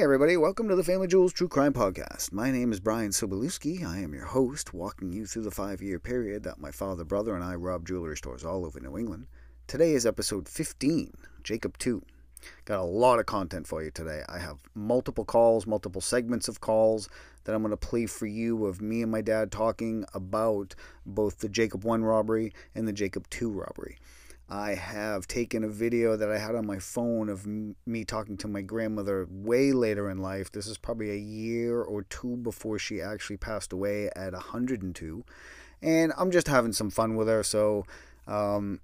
Hey, everybody, welcome to the Family Jewels True Crime Podcast. My name is Brian Sobolewski. I am your host, walking you through the five year period that my father, brother, and I robbed jewelry stores all over New England. Today is episode 15, Jacob 2. Got a lot of content for you today. I have multiple calls, multiple segments of calls that I'm going to play for you of me and my dad talking about both the Jacob 1 robbery and the Jacob 2 robbery. I have taken a video that I had on my phone of me talking to my grandmother way later in life. This is probably a year or two before she actually passed away at 102. And I'm just having some fun with her. So um,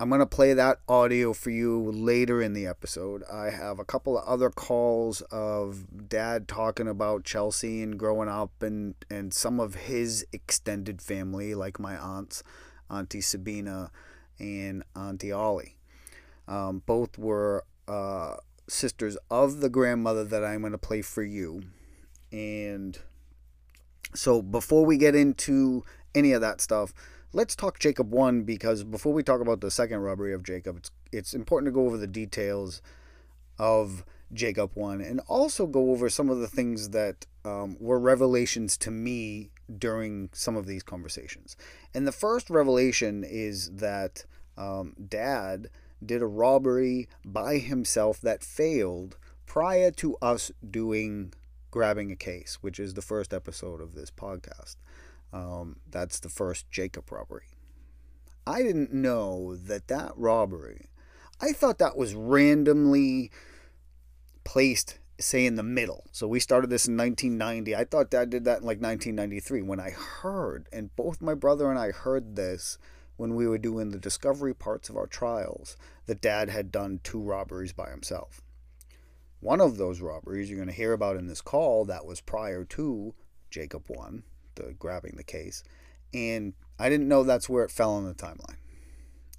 I'm going to play that audio for you later in the episode. I have a couple of other calls of dad talking about Chelsea and growing up and, and some of his extended family, like my aunts, Auntie Sabina and Auntie Ollie. Um, both were uh, sisters of the grandmother that I'm going to play for you. And so before we get into any of that stuff, let's talk Jacob 1 because before we talk about the second robbery of Jacob, it's, it's important to go over the details of Jacob 1 and also go over some of the things that um, were revelations to me during some of these conversations. And the first revelation is that um, dad did a robbery by himself that failed prior to us doing grabbing a case, which is the first episode of this podcast. Um, that's the first Jacob robbery. I didn't know that that robbery, I thought that was randomly placed say in the middle. So we started this in 1990. I thought dad did that in like 1993 when I heard, and both my brother and I heard this when we were doing the discovery parts of our trials, that dad had done two robberies by himself. One of those robberies you're going to hear about in this call that was prior to Jacob 1, the grabbing the case, and I didn't know that's where it fell on the timeline.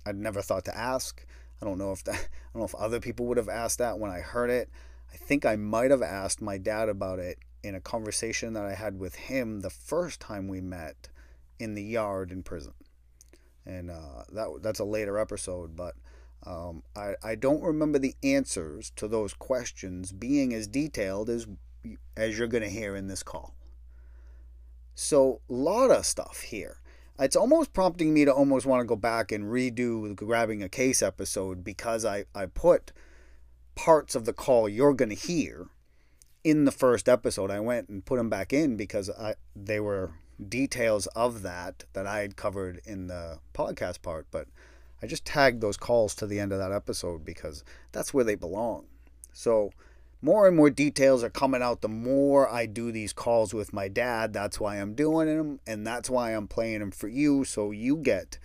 I'd never thought to ask. I don't know if that, I don't know if other people would have asked that when I heard it. I think I might have asked my dad about it in a conversation that I had with him the first time we met in the yard in prison. And uh, that that's a later episode, but um, I, I don't remember the answers to those questions being as detailed as as you're going to hear in this call. So, a lot of stuff here. It's almost prompting me to almost want to go back and redo the grabbing a case episode because I, I put parts of the call you're going to hear in the first episode. I went and put them back in because I they were details of that that I had covered in the podcast part, but I just tagged those calls to the end of that episode because that's where they belong. So more and more details are coming out the more I do these calls with my dad. That's why I'm doing them and that's why I'm playing them for you so you get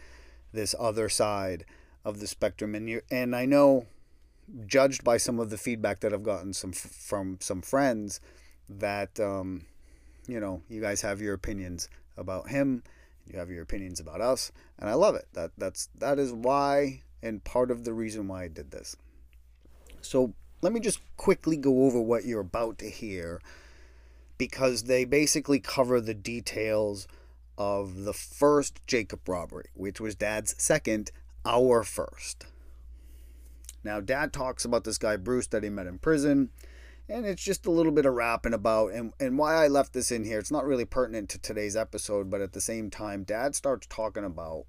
this other side of the spectrum and you and I know judged by some of the feedback that I've gotten some from some friends that um, you know you guys have your opinions about him, you have your opinions about us, and I love it. That that's that is why and part of the reason why I did this. So let me just quickly go over what you're about to hear because they basically cover the details of the first Jacob robbery, which was Dad's second, our first. Now, Dad talks about this guy, Bruce, that he met in prison. And it's just a little bit of rapping about and, and why I left this in here. It's not really pertinent to today's episode, but at the same time, Dad starts talking about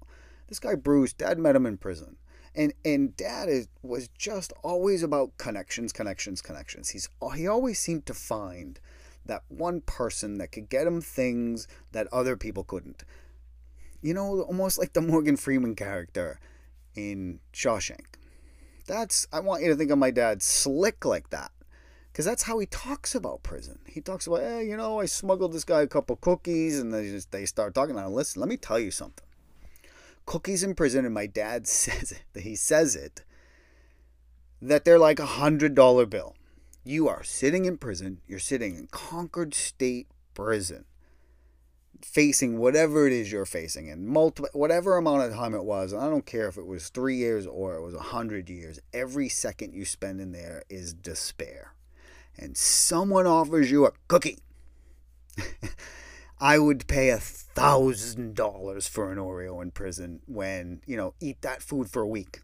this guy Bruce. Dad met him in prison. And and Dad is was just always about connections, connections, connections. He's he always seemed to find that one person that could get him things that other people couldn't. You know, almost like the Morgan Freeman character in Shawshank that's I want you to think of my dad slick like that. Because that's how he talks about prison. He talks about, hey, you know, I smuggled this guy a couple cookies, and they just they start talking. Now, listen, let me tell you something. Cookies in prison, and my dad says it. He says it that they're like a hundred dollar bill. You are sitting in prison. You're sitting in Concord State Prison facing whatever it is you're facing in multiple whatever amount of time it was and i don't care if it was three years or it was a hundred years every second you spend in there is despair and someone offers you a cookie i would pay a thousand dollars for an oreo in prison when you know eat that food for a week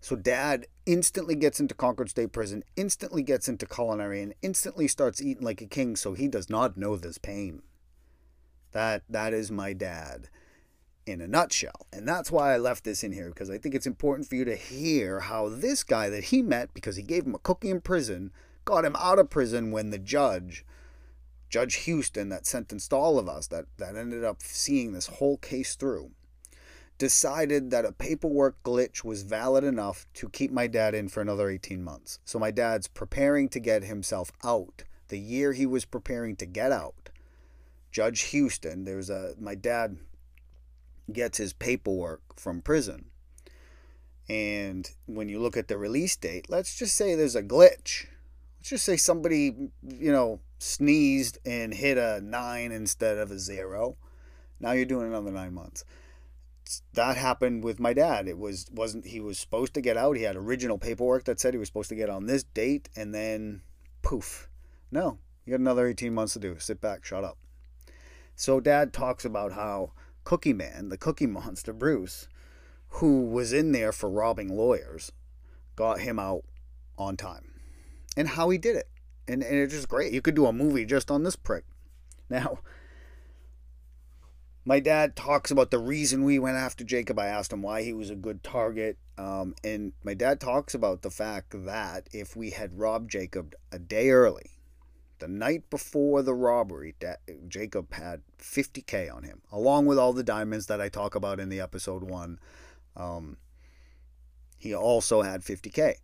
so dad instantly gets into Concord State Prison, instantly gets into culinary, and instantly starts eating like a king. So he does not know this pain. That that is my dad in a nutshell. And that's why I left this in here because I think it's important for you to hear how this guy that he met because he gave him a cookie in prison got him out of prison when the judge Judge Houston that sentenced all of us that that ended up seeing this whole case through decided that a paperwork glitch was valid enough to keep my dad in for another 18 months. So my dad's preparing to get himself out. The year he was preparing to get out, Judge Houston, there's a my dad gets his paperwork from prison. And when you look at the release date, let's just say there's a glitch. Let's just say somebody, you know, sneezed and hit a nine instead of a zero. Now you're doing another nine months. That happened with my dad. It was wasn't he was supposed to get out. He had original paperwork that said he was supposed to get on this date, and then poof. No, you got another 18 months to do. Sit back, shut up. So dad talks about how Cookie Man, the Cookie Monster Bruce, who was in there for robbing lawyers, got him out on time. And how he did it. And, and it's just great. You could do a movie just on this prick. Now, my dad talks about the reason we went after Jacob. I asked him why he was a good target. Um, and my dad talks about the fact that if we had robbed Jacob a day early, the night before the robbery, Jacob had 50K on him, along with all the diamonds that I talk about in the episode one. Um, he also had 50K.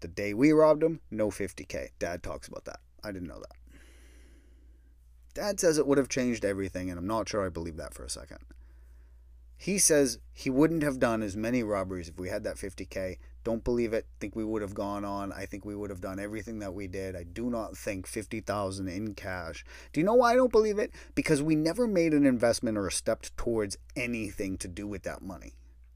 The day we robbed him, no 50K. Dad talks about that. I didn't know that. Dad says it would have changed everything, and I'm not sure I believe that for a second. He says he wouldn't have done as many robberies if we had that 50K. Don't believe it. Think we would have gone on. I think we would have done everything that we did. I do not think 50,000 in cash. Do you know why I don't believe it? Because we never made an investment or a step towards anything to do with that money.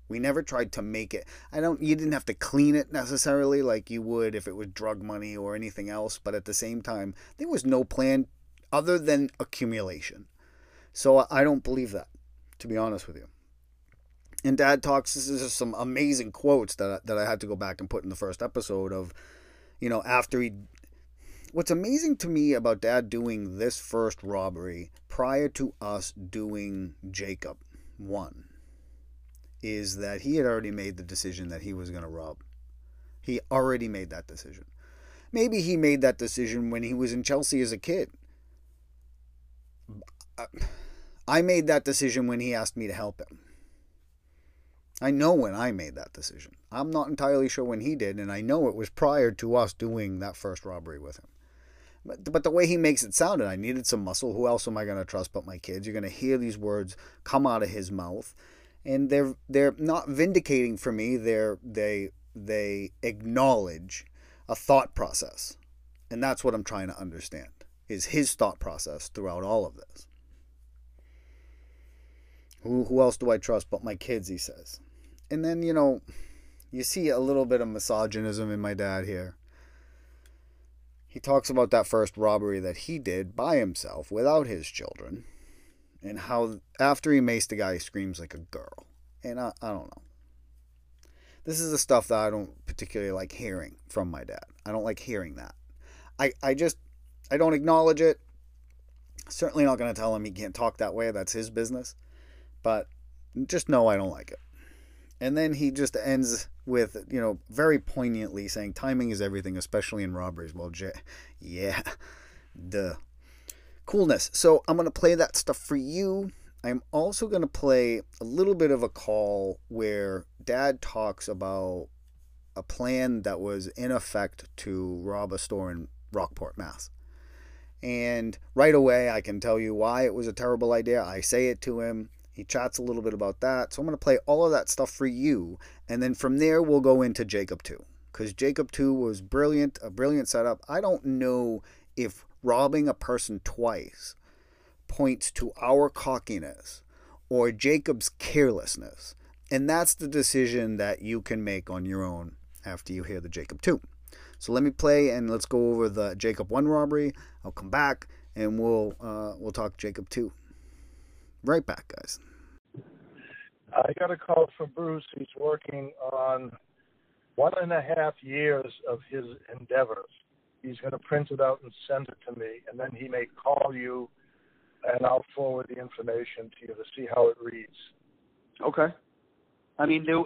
We never tried to make it. I don't you didn't have to clean it necessarily like you would if it was drug money or anything else, but at the same time, there was no plan other than accumulation. So I don't believe that, to be honest with you and dad talks this is some amazing quotes that that I had to go back and put in the first episode of you know after he what's amazing to me about dad doing this first robbery prior to us doing Jacob 1 is that he had already made the decision that he was going to rob. He already made that decision. Maybe he made that decision when he was in Chelsea as a kid. I made that decision when he asked me to help him I know when I made that decision. I'm not entirely sure when he did, and I know it was prior to us doing that first robbery with him. But, but the way he makes it sound, and I needed some muscle. Who else am I going to trust but my kids? You're going to hear these words come out of his mouth, and they're they're not vindicating for me. They're they they acknowledge a thought process, and that's what I'm trying to understand is his thought process throughout all of this. Who, who else do I trust but my kids? He says and then you know, you see a little bit of misogynism in my dad here. He talks about that first robbery that he did by himself without his children, and how after he maced the guy, he screams like a girl. And I, I don't know. This is the stuff that I don't particularly like hearing from my dad. I don't like hearing that. I, I just, I don't acknowledge it. Certainly not going to tell him he can't talk that way. That's his business. But just know I don't like it. And then he just ends with, you know, very poignantly saying, timing is everything, especially in robberies. Well, J- yeah, the coolness. So I'm going to play that stuff for you. I'm also going to play a little bit of a call where dad talks about a plan that was in effect to rob a store in Rockport, Mass. And right away, I can tell you why it was a terrible idea. I say it to him. He chats a little bit about that. So I'm going to play all of that stuff for you. And then from there, we'll go into Jacob 2. Because Jacob 2 was brilliant, a brilliant setup. I don't know if robbing a person twice points to our cockiness or Jacob's carelessness. And that's the decision that you can make on your own after you hear the Jacob 2. So let me play and let's go over the Jacob 1 robbery. I'll come back and we'll uh, we'll talk Jacob 2. Right back, guys. I got a call from Bruce. He's working on one and a half years of his endeavors. He's going to print it out and send it to me, and then he may call you, and I'll forward the information to you to see how it reads. Okay. I mean, there,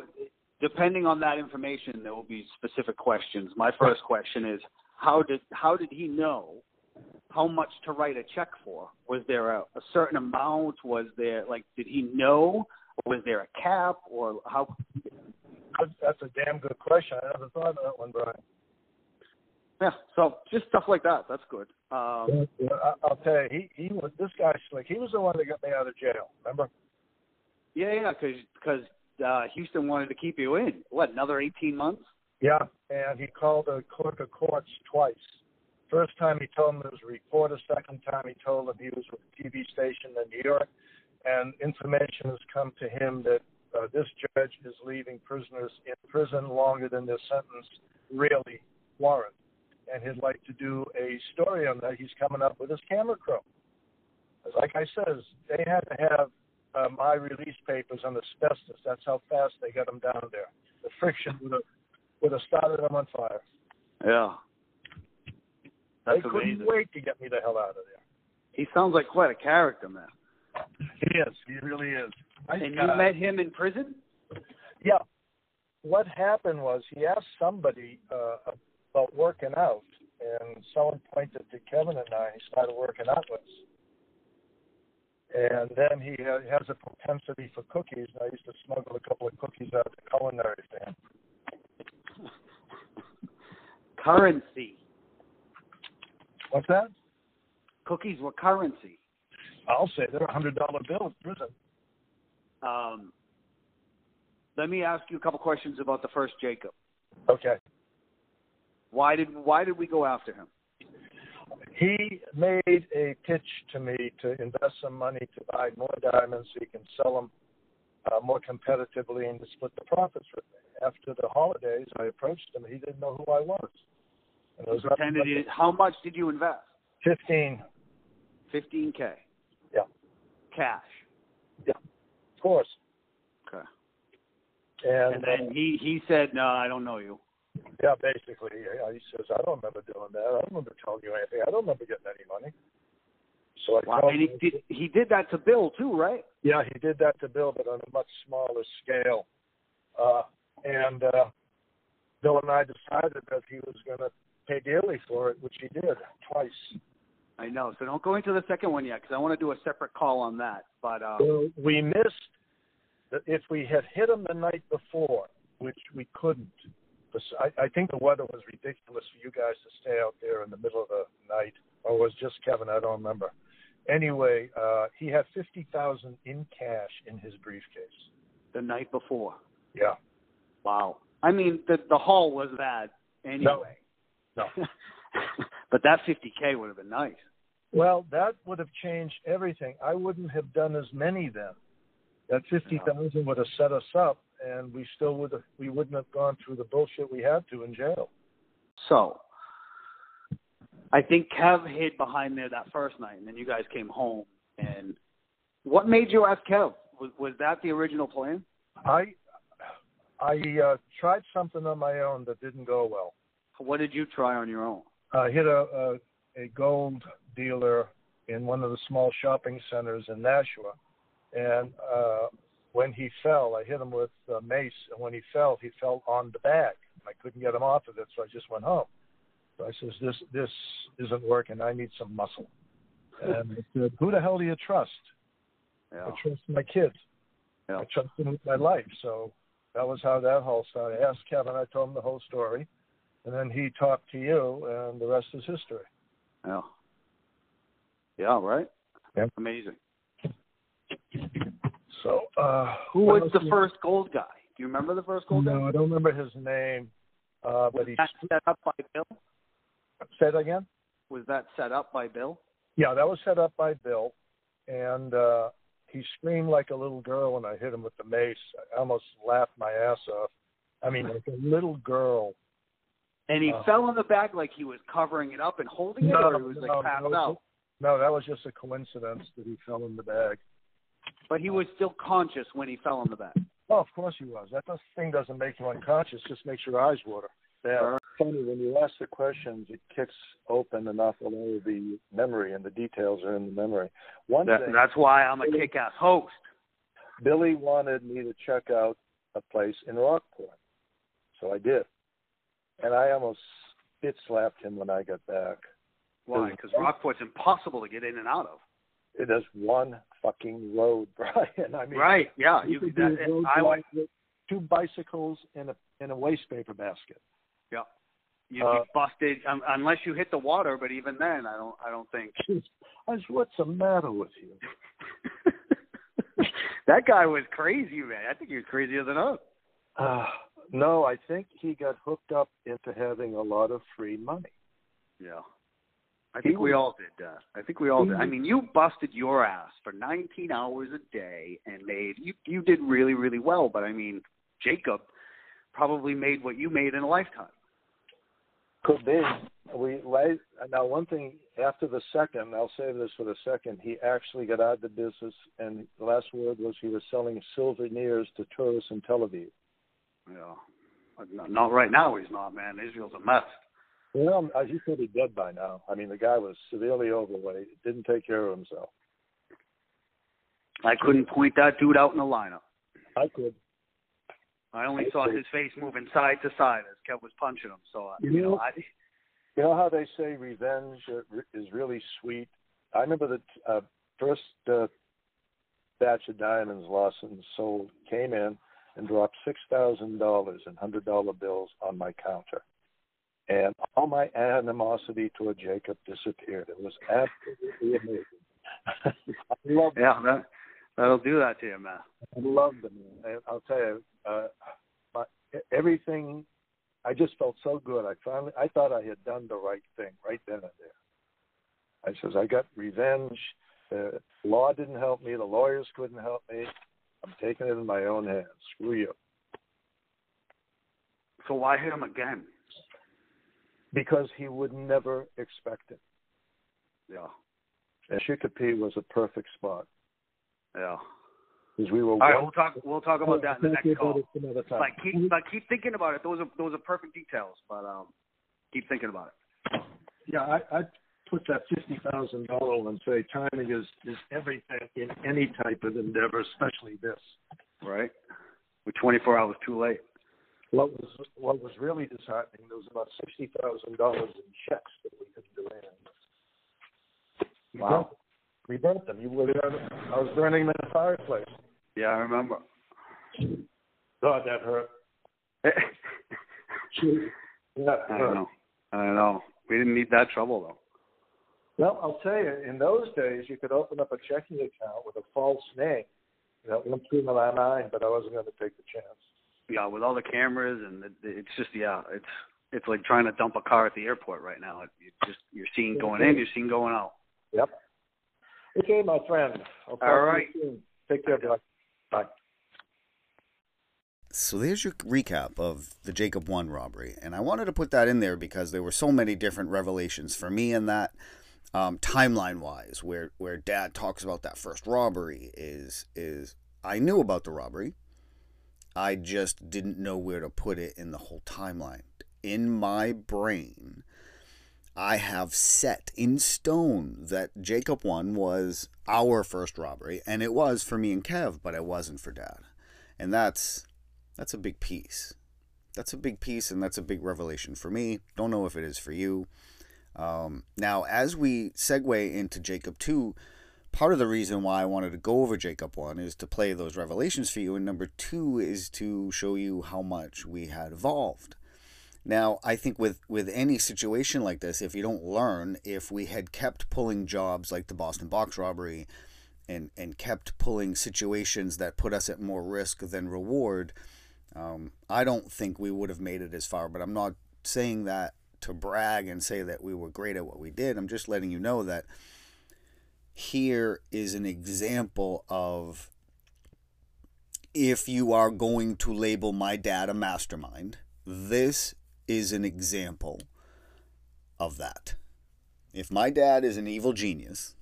depending on that information, there will be specific questions. My first question is, how did how did he know how much to write a check for? Was there a, a certain amount? Was there like did he know? Was there a cap or how? That's a damn good question. I never thought of that one, Brian. Yeah, so just stuff like that. That's good. Um, yeah, I'll tell you, he he was this guy slick. He was the one that got me out of jail. Remember? Yeah, yeah, because because uh, Houston wanted to keep you in. What another eighteen months? Yeah, and he called the clerk of courts twice. First time he told him it was a reporter. Second time he told him he was with a TV station in New York. And information has come to him that uh, this judge is leaving prisoners in prison longer than their sentence really warrant. And he'd like to do a story on that. He's coming up with his camera crew. Like I said, they had to have uh, my release papers on asbestos. That's how fast they got them down there. The friction would have would have started them on fire. Yeah. That's they couldn't wait to get me the hell out of there. He sounds like quite a character, man. He is. He really is. and you met him in prison? Yeah. What happened was he asked somebody uh, about working out, and someone pointed to Kevin and I. He started working out with us. And then he has a propensity for cookies. And I used to smuggle a couple of cookies out of the culinary for him. Currency. What's that? Cookies were currency. I'll say they're a hundred dollar bill in prison. Um, let me ask you a couple questions about the first Jacob. Okay. Why did why did we go after him? He made a pitch to me to invest some money to buy more diamonds so he can sell them uh, more competitively and to split the profits with me. After the holidays, I approached him. He didn't know who I was. And it was pretended you, how much did you invest? Fifteen. Fifteen k. Yeah. Cash. Yeah. Of course. Okay. And, and then uh, he he said, "No, I don't know you." Yeah, basically, yeah, he says, "I don't remember doing that. I don't remember telling you anything. I don't remember getting any money." So I wow. and he did he did that to Bill too, right? Yeah, he did that to Bill, but on a much smaller scale. Uh, and uh, Bill and I decided that he was going to pay dearly for it, which he did twice. I know. So don't go into the second one yet, because I want to do a separate call on that. But um, well, we missed. If we had hit him the night before, which we couldn't, I, I think the weather was ridiculous for you guys to stay out there in the middle of the night, or was just Kevin? I don't remember. Anyway, uh, he had fifty thousand in cash in his briefcase the night before. Yeah. Wow. I mean, the the haul was bad anyway. No. but that 50k would have been nice. Well, that would have changed everything. I wouldn't have done as many then. That 50,000 yeah. would have set us up, and we still would have. We wouldn't have gone through the bullshit we had to in jail. So, I think Kev hid behind there that first night, and then you guys came home. And what made you ask Kev? Was was that the original plan? I I uh, tried something on my own that didn't go well. What did you try on your own? I hit a, a, a gold dealer in one of the small shopping centers in Nashua, and uh, when he fell, I hit him with a mace, and when he fell, he fell on the bag. I couldn't get him off of it, so I just went home. So I says, "This this isn't working. I need some muscle." And I said, "Who the hell do you trust?" Yeah. I trust my kids. Yeah. I trust them with my life. So that was how that whole started. I asked Kevin. I told him the whole story and then he talked to you, and the rest is history. Yeah. Yeah. Right. Yeah. Amazing. So, uh, who was the first gold guy? Do you remember the first gold no, guy? No, I don't remember his name. Uh, was but he that set up by Bill. Say that again. Was that set up by Bill? Yeah, that was set up by Bill, and uh, he screamed like a little girl when I hit him with the mace. I almost laughed my ass off. I mean, like a little girl and he uh, fell on the bag like he was covering it up and holding it, no, or he was no, like passed no, out. No, that was just a coincidence that he fell in the bag. But he was still conscious when he fell in the bag. Oh, of course he was. That does, thing doesn't make you unconscious; just makes your eyes water. Yeah. Funny when you ask the questions, it kicks open enough a lot of the memory, and the details are in the memory. One that, thing, that's why I'm a kick-ass host. Billy wanted me to check out a place in Rockport, so I did, and I almost spit slapped him when I got back. Why? Because Rockport's impossible to get in and out of. It is one fucking road, Brian. I mean, right? Yeah, you. you that, I went two bicycles in a in a waste paper basket. Yeah, you'd uh, be busted um, unless you hit the water. But even then, I don't. I don't think. I was, what's the matter with you? that guy was crazy, man. I think he was crazier than us. Uh, no, I think he got hooked up into having a lot of free money. Yeah. I think we all did that. I think we all did. I mean, you busted your ass for 19 hours a day and made you you did really really well. But I mean, Jacob probably made what you made in a lifetime. Could be. We now one thing after the second. I'll save this for the second. He actually got out of the business, and the last word was he was selling souvenirs to tourists in Tel Aviv. Yeah, not right now. He's not, man. Israel's a mess. Well, as he could be dead by now. I mean, the guy was severely overweight. Didn't take care of himself. I couldn't point that dude out in the lineup. I could. I only I saw could. his face moving side to side as Kev was punching him. So you, you know, know, I, you know how they say revenge is really sweet. I remember the uh, first uh, batch of diamonds Lawson sold came in and dropped six thousand dollars in hundred dollar bills on my counter and all my animosity toward Jacob disappeared. It was absolutely amazing. I loved yeah, that that'll do that to you, man. I loved him. I'll tell you, uh, my, everything. I just felt so good. I finally, I thought I had done the right thing right then and there. I says I got revenge. The law didn't help me. The lawyers couldn't help me. I'm taking it in my own hands. Screw you. So why hit him again? because he would never expect it. Yeah. And Chicopee was a perfect spot. Yeah. Because we were. All right, we'll talk. We'll talk about that in the next call. But keep, but keep thinking about it. Those are those are perfect details. But um, keep thinking about it. Yeah, I I put that fifty thousand dollar and say timing is is everything in any type of endeavor, especially this. Right. We're twenty four hours too late what was what was really disheartening, there was about sixty thousand dollars in checks that we couldn't do Wow. We burnt them. You were there. I was burning them in the fireplace. Yeah, I remember. God, that hurt. yeah, I don't know. I don't know. We didn't need that trouble though. Well, I'll tell you, in those days, you could open up a checking account with a false name. You know, went through my mind, but I wasn't going to take the chance yeah, with all the cameras and the, it's just yeah, it's it's like trying to dump a car at the airport right now. It, it just you're seeing going in, you're seeing going out. Yep. Okay, my friend. All right. Take care, Bye. Bye. So there's your recap of the Jacob One robbery, and I wanted to put that in there because there were so many different revelations for me in that um, timeline wise, where where Dad talks about that first robbery is is I knew about the robbery I just didn't know where to put it in the whole timeline. In my brain, I have set in stone that Jacob 1 was our first robbery, and it was for me and Kev, but it wasn't for Dad. And that's that's a big piece. That's a big piece, and that's a big revelation for me. Don't know if it is for you. Um, now, as we segue into Jacob 2, part of the reason why I wanted to go over Jacob 1 is to play those revelations for you, and number two is to show you how much we had evolved. Now, I think with, with any situation like this, if you don't learn, if we had kept pulling jobs like the Boston box robbery and, and kept pulling situations that put us at more risk than reward, um, I don't think we would have made it as far. But I'm not saying that to brag and say that we were great at what we did. I'm just letting you know that here is an example of if you are going to label my dad a mastermind, this is an example of that. If my dad is an evil genius,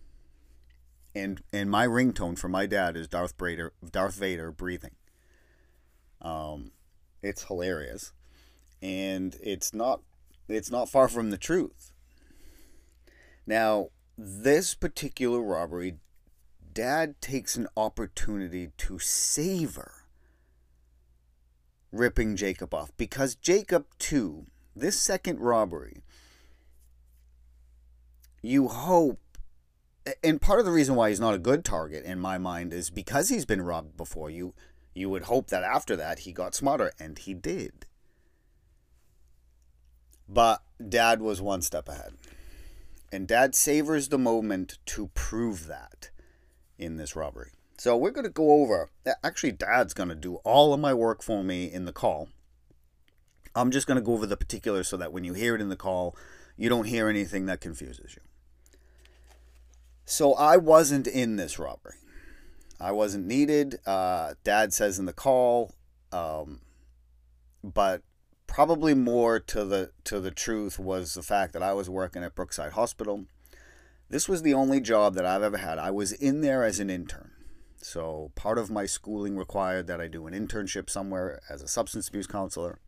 and and my ringtone for my dad is Darth Vader, Darth Vader breathing. Um, it's hilarious, and it's not it's not far from the truth. Now, this particular robbery, Dad takes an opportunity to savor ripping Jacob off because Jacob too. This second robbery, you hope and part of the reason why he's not a good target in my mind is because he's been robbed before you you would hope that after that he got smarter and he did but dad was one step ahead and dad savors the moment to prove that in this robbery so we're going to go over actually dad's going to do all of my work for me in the call i'm just going to go over the particulars so that when you hear it in the call you don't hear anything that confuses you so I wasn't in this robbery. I wasn't needed. Uh, Dad says in the call, um, but probably more to the to the truth was the fact that I was working at Brookside Hospital. This was the only job that I've ever had. I was in there as an intern. So part of my schooling required that I do an internship somewhere as a substance abuse counselor.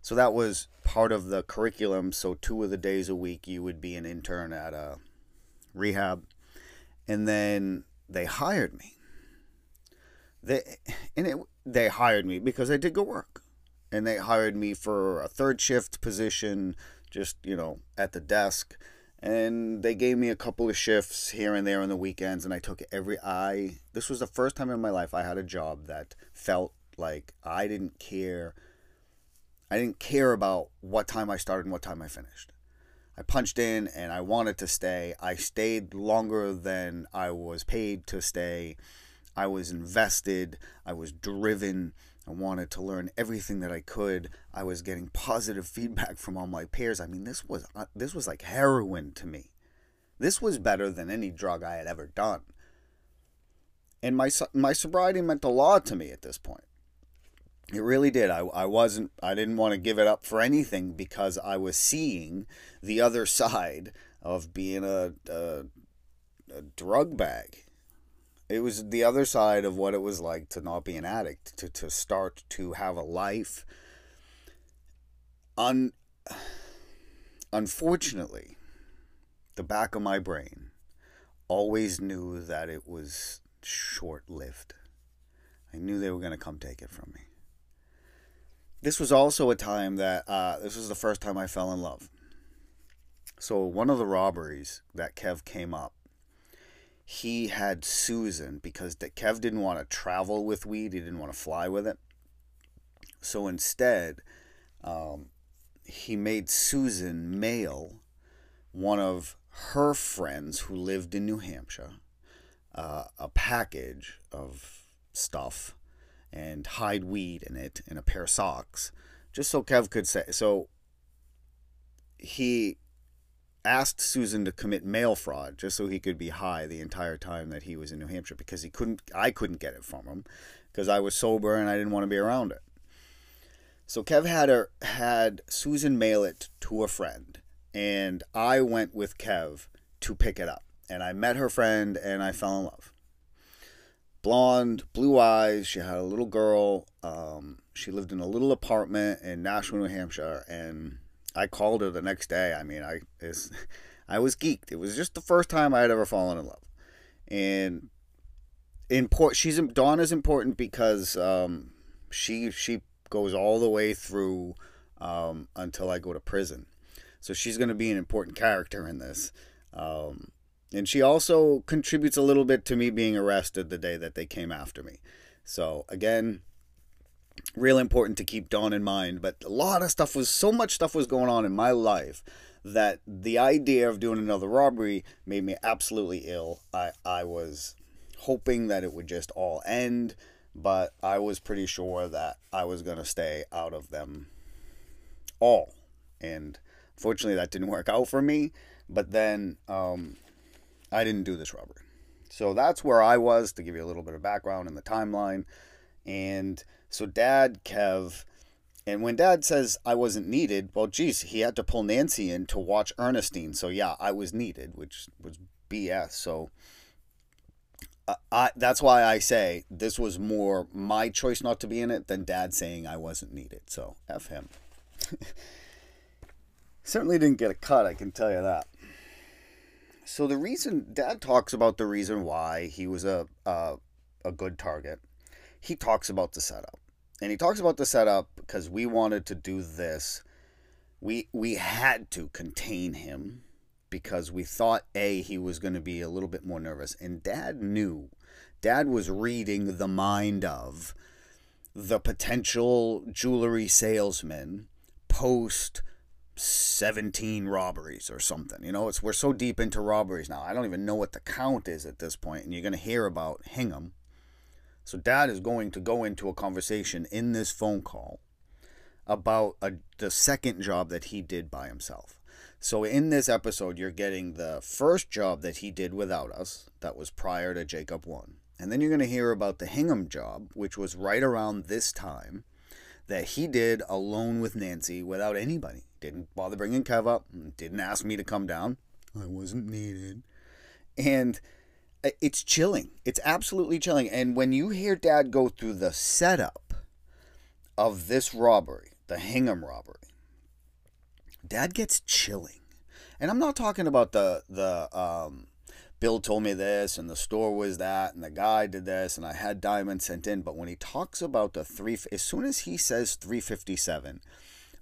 So that was part of the curriculum. So two of the days a week you would be an intern at a rehab and then they hired me. They and it, they hired me because I did good work, and they hired me for a third shift position, just you know at the desk, and they gave me a couple of shifts here and there on the weekends, and I took every I. This was the first time in my life I had a job that felt like I didn't care. I didn't care about what time I started and what time I finished. I punched in and I wanted to stay. I stayed longer than I was paid to stay. I was invested. I was driven. I wanted to learn everything that I could. I was getting positive feedback from all my peers. I mean, this was uh, this was like heroin to me. This was better than any drug I had ever done. And my my sobriety meant a lot to me at this point. It really did. I, I wasn't, I didn't want to give it up for anything because I was seeing the other side of being a, a, a drug bag. It was the other side of what it was like to not be an addict, to, to start to have a life. Un, unfortunately, the back of my brain always knew that it was short lived. I knew they were going to come take it from me this was also a time that uh, this was the first time I fell in love. So one of the robberies that Kev came up, he had Susan because Kev didn't want to travel with weed. He didn't want to fly with it. So instead, um, he made Susan mail one of her friends who lived in New Hampshire uh, a package of stuff and hide weed in it in a pair of socks, just so Kev could say. So he asked Susan to commit mail fraud just so he could be high the entire time that he was in New Hampshire because he couldn't I couldn't get it from him because I was sober and I didn't want to be around it. So Kev had her had Susan mail it to a friend and I went with Kev to pick it up and I met her friend and I fell in love blonde, blue eyes. She had a little girl. Um, she lived in a little apartment in Nashua, New Hampshire, and I called her the next day. I mean, I is, I was geeked. It was just the first time I had ever fallen in love, and import. She's Dawn is important because um, she she goes all the way through um, until I go to prison. So she's going to be an important character in this. Um, and she also contributes a little bit to me being arrested the day that they came after me. So, again, real important to keep Dawn in mind. But a lot of stuff was, so much stuff was going on in my life that the idea of doing another robbery made me absolutely ill. I, I was hoping that it would just all end, but I was pretty sure that I was going to stay out of them all. And fortunately, that didn't work out for me. But then, um, I didn't do this robbery. So that's where I was to give you a little bit of background in the timeline. And so dad, Kev, and when dad says I wasn't needed, well, geez, he had to pull Nancy in to watch Ernestine. So yeah, I was needed, which was BS. So uh, I, that's why I say this was more my choice not to be in it than dad saying I wasn't needed. So F him. Certainly didn't get a cut, I can tell you that. So the reason dad talks about the reason why he was a, a, a good target, he talks about the setup. And he talks about the setup because we wanted to do this. We we had to contain him because we thought A, he was going to be a little bit more nervous. And dad knew. Dad was reading the mind of the potential jewelry salesman post 17 robberies or something. You know, it's we're so deep into robberies now. I don't even know what the count is at this point, and you're going to hear about Hingham. So dad is going to go into a conversation in this phone call about a, the second job that he did by himself. So in this episode, you're getting the first job that he did without us, that was prior to Jacob 1. And then you're going to hear about the Hingham job, which was right around this time, that he did alone with Nancy without anybody. Didn't bother bringing Kev up, didn't ask me to come down. I wasn't needed. And it's chilling. It's absolutely chilling. And when you hear Dad go through the setup of this robbery, the Hingham robbery, Dad gets chilling. And I'm not talking about the the um, Bill told me this and the store was that and the guy did this and I had diamonds sent in. But when he talks about the three, as soon as he says 357,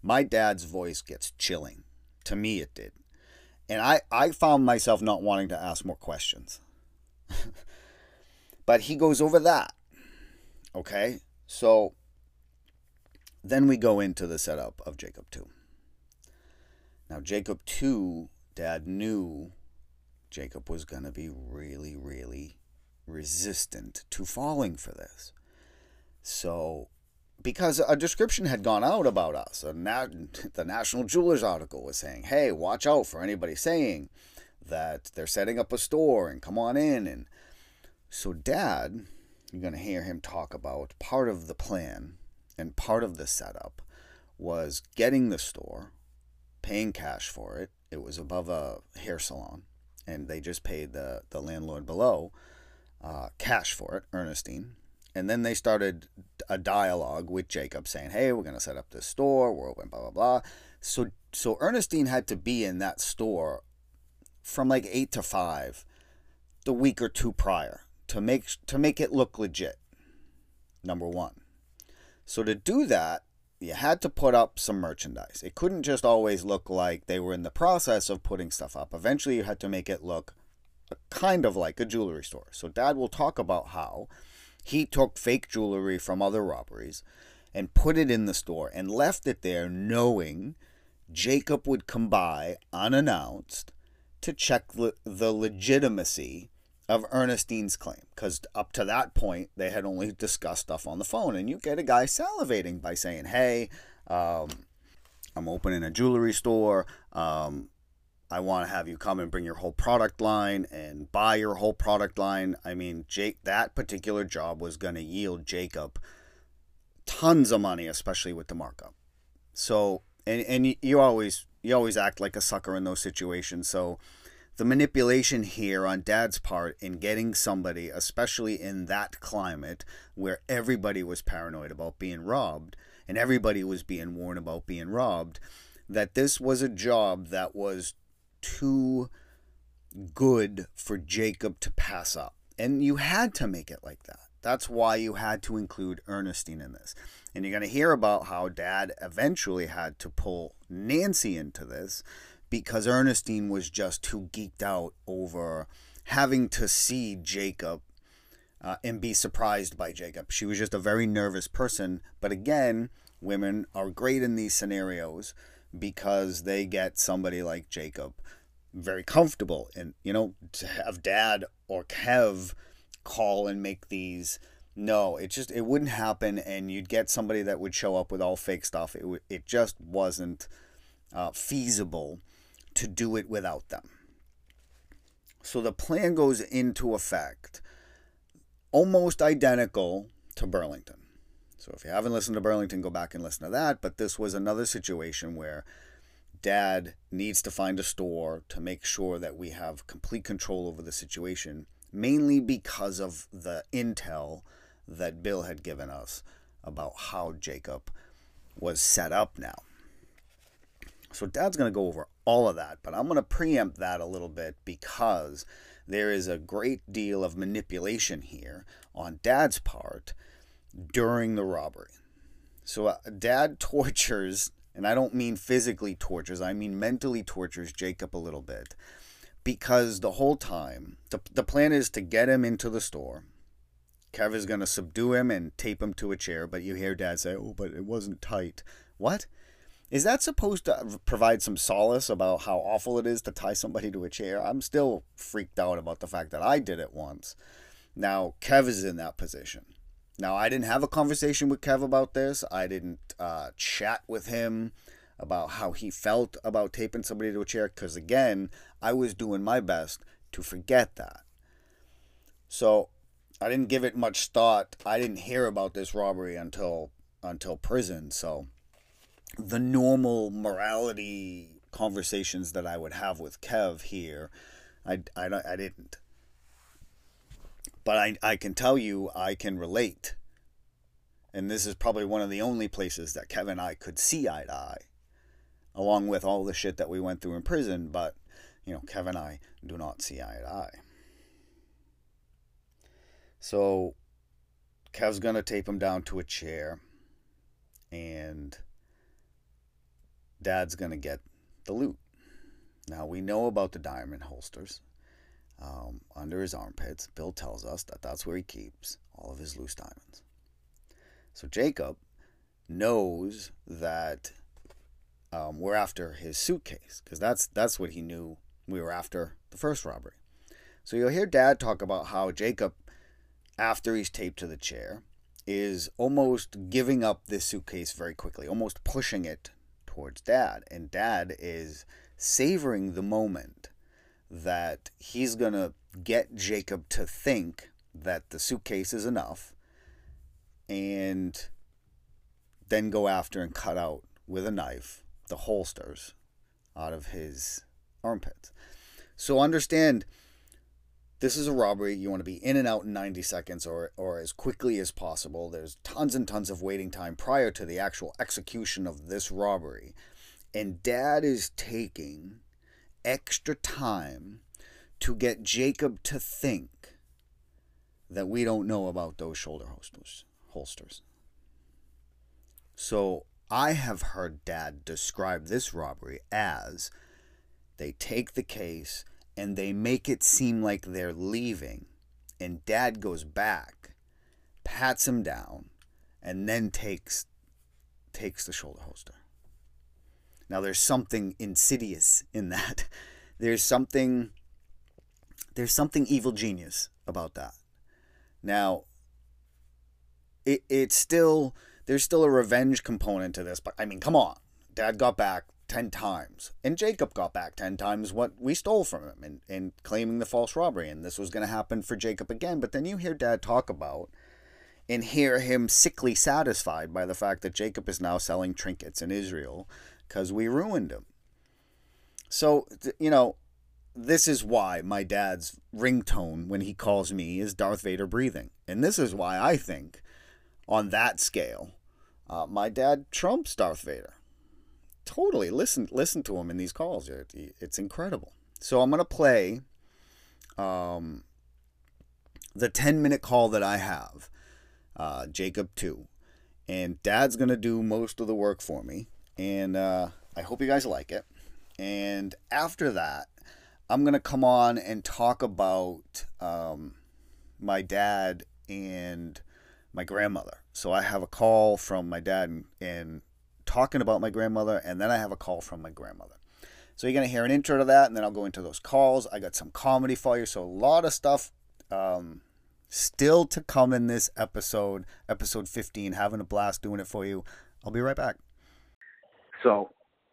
my dad's voice gets chilling. To me, it did. And I, I found myself not wanting to ask more questions. but he goes over that. Okay? So then we go into the setup of Jacob 2. Now, Jacob, too, dad knew Jacob was going to be really, really resistant to falling for this. So, because a description had gone out about us, nat- the National Jewelers article was saying, hey, watch out for anybody saying that they're setting up a store and come on in. And so, dad, you're going to hear him talk about part of the plan and part of the setup was getting the store paying cash for it. It was above a hair salon, and they just paid the, the landlord below uh, cash for it, Ernestine. And then they started a dialogue with Jacob saying, Hey, we're going to set up this store, we're open, blah, blah, blah. So, so Ernestine had to be in that store from like 8 to 5 the week or two prior to make to make it look legit number 1 so to do that you had to put up some merchandise. It couldn't just always look like they were in the process of putting stuff up. Eventually, you had to make it look kind of like a jewelry store. So, Dad will talk about how he took fake jewelry from other robberies and put it in the store and left it there knowing Jacob would come by unannounced to check the legitimacy of Ernestine's claim because up to that point they had only discussed stuff on the phone, and you get a guy salivating by saying, "Hey, um, I'm opening a jewelry store. Um, I want to have you come and bring your whole product line and buy your whole product line." I mean, Jake, that particular job was going to yield Jacob tons of money, especially with the markup. So, and and you always you always act like a sucker in those situations. So the manipulation here on dad's part in getting somebody, especially in that climate where everybody was paranoid about being robbed and everybody was being warned about being robbed, that this was a job that was too good for Jacob to pass up. And you had to make it like that. That's why you had to include Ernestine in this. And you're going to hear about how dad eventually had to pull Nancy into this because Ernestine was just too geeked out over having to see Jacob uh, and be surprised by Jacob. She was just a very nervous person. But again, women are great in these scenarios because they get somebody like Jacob very comfortable. And, you know, to have dad or Kev call and make these. No, it just it wouldn't happen, and you'd get somebody that would show up with all fake stuff. It it just wasn't uh, feasible to do it without them. So the plan goes into effect almost identical to Burlington. So if you haven't listened to Burlington, go back and listen to that. But this was another situation where dad needs to find a store to make sure that we have complete control over the situation mainly because of the intel that Bill had given us about how Jacob was set up now. So, Dad's going to go over all of that, but I'm going to preempt that a little bit because there is a great deal of manipulation here on Dad's part during the robbery. So, uh, Dad tortures, and I don't mean physically tortures, I mean mentally tortures Jacob a little bit because the whole time, the, the plan is to get him into the store. Kev is going to subdue him and tape him to a chair, but you hear Dad say, Oh, but it wasn't tight. What? Is that supposed to provide some solace about how awful it is to tie somebody to a chair? I'm still freaked out about the fact that I did it once. Now, Kev is in that position. Now, I didn't have a conversation with Kev about this. I didn't uh, chat with him about how he felt about taping somebody to a chair because, again, I was doing my best to forget that. So I didn't give it much thought. I didn't hear about this robbery until until prison. So the normal morality conversations that I would have with Kev here, I, I, I didn't. But I, I can tell you, I can relate. And this is probably one of the only places that Kev and I could see eye to eye, along with all the shit that we went through in prison. But, you know, Kev and I do not see eye to eye. So Kev's going to tape him down to a chair. And dad's going to get the loot. Now, we know about the diamond holsters um, under his armpits. Bill tells us that that's where he keeps all of his loose diamonds. So Jacob knows that um, we're after his suitcase because that's that's what he knew we were after the first robbery. So you'll hear Dad talk about how Jacob, after he's taped to the chair, is almost giving up this suitcase very quickly, almost pushing it towards dad. And dad is savoring the moment that he's going to get Jacob to think that the suitcase is enough and then go after and cut out with a knife the holsters out of his armpits. So understand this is a robbery. You want to be in and out in 90 seconds or, or as quickly as possible. There's tons and tons of waiting time prior to the actual execution of this robbery. And dad is taking extra time to get Jacob to think that we don't know about those shoulder holsters. holsters. So I have heard dad describe this robbery as they take the case and they make it seem like they're leaving. And dad goes back, pats him down, and then takes takes the shoulder holster. Now there's something insidious in that. There's something there's something evil genius about that. Now it it's still there's still a revenge component to this, but I mean, come on. Dad got back 10 times. And Jacob got back 10 times what we stole from him and, and claiming the false robbery. And this was going to happen for Jacob again. But then you hear dad talk about and hear him sickly satisfied by the fact that Jacob is now selling trinkets in Israel because we ruined him. So, you know, this is why my dad's ringtone when he calls me is Darth Vader breathing. And this is why I think, on that scale, uh, my dad trumps Darth Vader totally listen listen to him in these calls. It's incredible. So I'm gonna play um, the 10 minute call that I have, uh, Jacob two, and Dad's gonna do most of the work for me, and uh, I hope you guys like it. And after that, I'm gonna come on and talk about um, my dad and my grandmother. So I have a call from my dad and, and talking about my grandmother, and then I have a call from my grandmother. So you're going to hear an intro to that, and then I'll go into those calls. I got some comedy for you, so a lot of stuff um, still to come in this episode, episode 15. Having a blast doing it for you. I'll be right back. So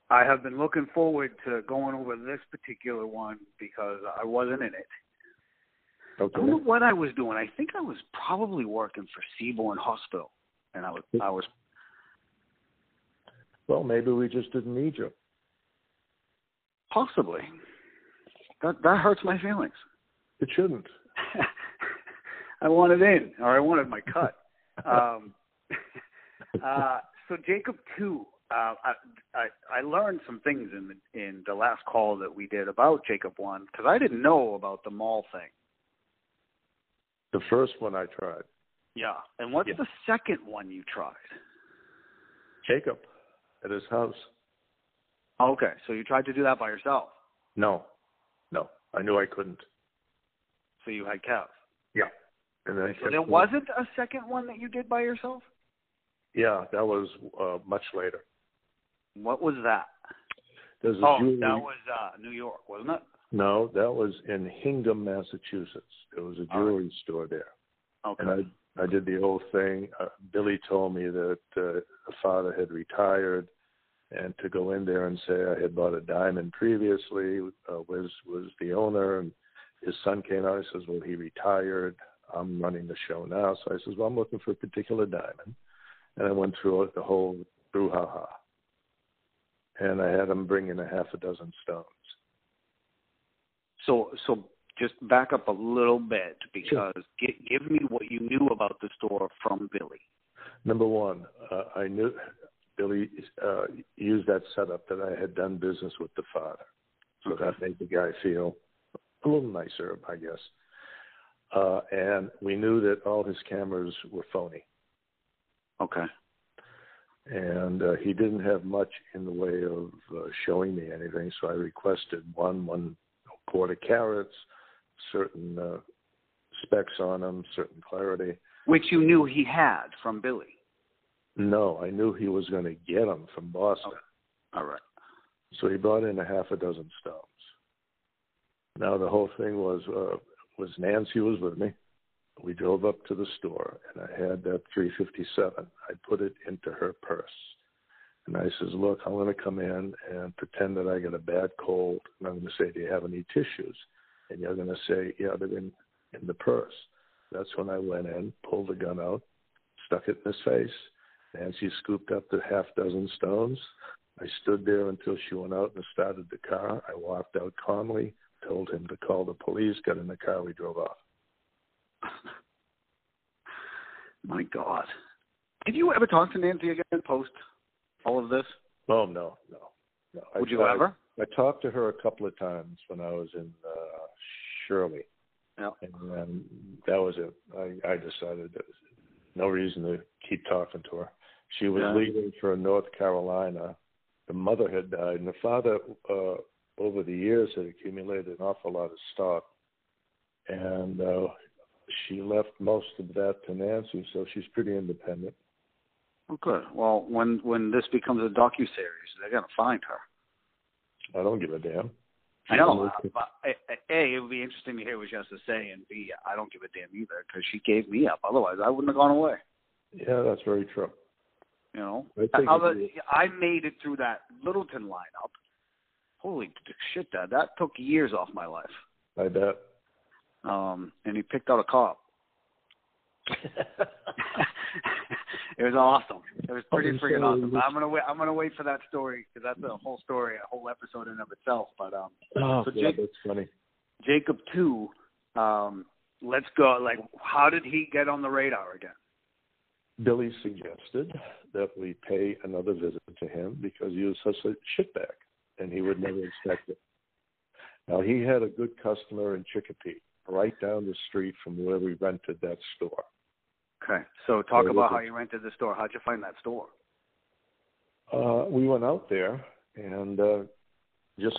I have been looking forward to going over this particular one because I wasn't in it. Okay. I don't know what I was doing. I think I was probably working for Seaborn Hospital, and I was I was well, maybe we just didn't need you. Possibly. That that hurts my feelings. It shouldn't. I wanted in, or I wanted my cut. Um, uh, so Jacob two, uh, I, I I learned some things in the in the last call that we did about Jacob one because I didn't know about the mall thing. The first one I tried. Yeah, and what's Yeah. the second one you tried? Jacob at his house. Okay, so you tried to do that by yourself. No, no, I knew I couldn't. So you had Kev. Yeah. And then So there wasn't a second one that you did by yourself. Yeah, that was uh, much later. What was that? There's a Oh, jewelry. that was uh, New York, wasn't it? No, that was in Hingham, Massachusetts. There was a All right. jewelry store there, Okay. and I did the whole thing. Uh, Billy told me that uh, the father had retired, and to go in there and say I had bought a diamond previously uh, was was the owner, and his son came out. He says, "Well, he retired. I'm running the show now." So I says, "Well, I'm looking for a particular diamond," and I went through the whole brouhaha, and I had him bring in a half a dozen stones. So, so just back up a little bit because gi- give me what you knew about the store from Billy. Number one, uh, I knew Billy uh, used that setup that I had done business with the father, so Okay. that made the guy feel a little nicer, I guess. Uh, and we knew that all his cameras were phony, Okay. and uh, he didn't have much in the way of uh, showing me anything. So I requested one, one quarter carats, certain uh, specs on them, certain clarity. Which you knew he had from Billy. No, I knew he was going to get them from Boston. All right. So he brought in a half a dozen stones. Now the whole thing was uh, was Nancy was with me. We drove up to the store and I had that 357. I put it into her purse. And I says, look, I'm going to come in and pretend that I got a bad cold. And I'm going to say, do you have any tissues? And you're going to say, yeah, they're in, in the purse. That's when I went in, pulled the gun out, stuck it in his face. Nancy scooped up the half dozen stones. I stood there until she went out and started the car. I walked out calmly, told him to call the police, got in the car, we drove off. My God. Did you ever talk to Nancy again post all of this? Oh no, no, no. I Would you tried- ever? I talked to her a couple of times when I was in uh, Shirley, Yeah. and then that was it. I, I decided there was no reason to keep talking to her. She was Yeah. leaving for North Carolina. The mother had died, and the father, uh, over the years, had accumulated an awful lot of stock, and uh, she left most of that to Nancy, so she's pretty independent. Okay. Well, when when this becomes a docu series, they're gonna find her. I don't give a damn. I know. Uh, But a, a, it would be interesting to hear what she has to say, and b, I don't give a damn either because she gave me up. Otherwise, I wouldn't have gone away. Yeah, that's very true. You know, I think Other, I made it through that Littleton lineup. Holy shit, Dad! That took years off my life. I bet. Um, and he picked out a cop. It was awesome. It was pretty I'm freaking awesome. I'm gonna wait. I'm gonna wait for that story because that's a whole story, a whole episode in and of itself. But um, Oh, So yeah, Jake- that's funny. Jacob two, um, let's go. Like, how did he get on the radar again? Billy suggested that we pay another visit to him because he was such a shitbag and he would never expect it. Now he had a good customer in Chicopee, right down the street from where we rented that store. Okay, so talk So about how you rented the store. How'd you find that store? Uh, we went out there and uh, just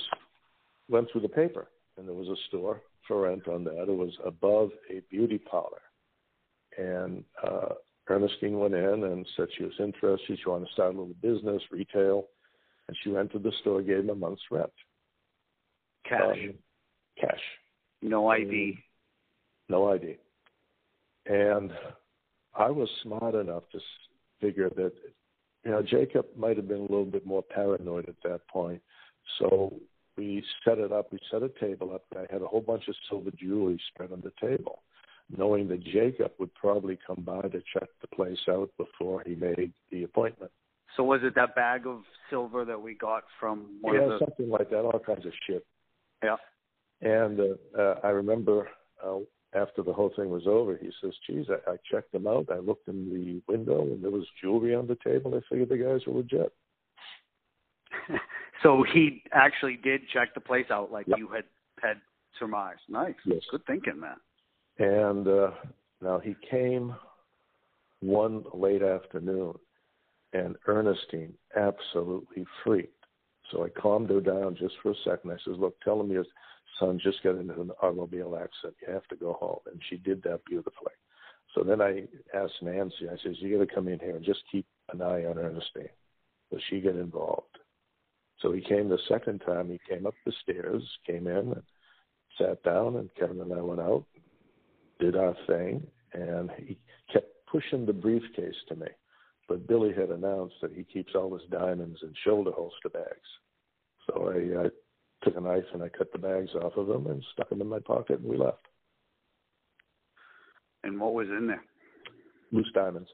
went through the paper, and there was a store for rent on that. It was above a beauty parlor, and uh, Ernestine went in and said she was interested. She wanted to start a little business, retail, and she rented the store, gave him a month's rent. Cash, Um, cash, no ID. no ID. And I was smart enough to figure that, you know, Jacob might have been a little bit more paranoid at that point. So we set it up. We set a table up. I had a whole bunch of silver jewelry spread on the table, knowing that Jacob would probably come by to check the place out before he made the appointment. So was it that bag of silver that we got from one yeah, of the? something like that. All kinds of shit. Yeah. And uh, uh, I remember uh, after the whole thing was over, he says, "Geez, I, I checked them out. I looked in the window, and there was jewelry on the table. I figured the guys were legit." so he actually did check the place out like yep. you had had surmised. Nice. Yes. Good thinking, man. And uh, now he came one late afternoon, and Ernestine absolutely freaked. So I calmed her down just for a second. I says, "Look, tell him your son just got into an automobile accident. You have to go home." And she did that beautifully. So then I asked Nancy. I says, "You got to come in here and just keep an eye on Ernestine." So she got involved. So he came the second time. He came up the stairs, came in, and sat down, and Kevin and I went out, did our thing, and he kept pushing the briefcase to me. But Billy had announced that he keeps all his diamonds in shoulder holster bags. So I, I took a knife and I cut the bags off of them and stuck them in my pocket, and we left. And what was in there? Loose diamonds.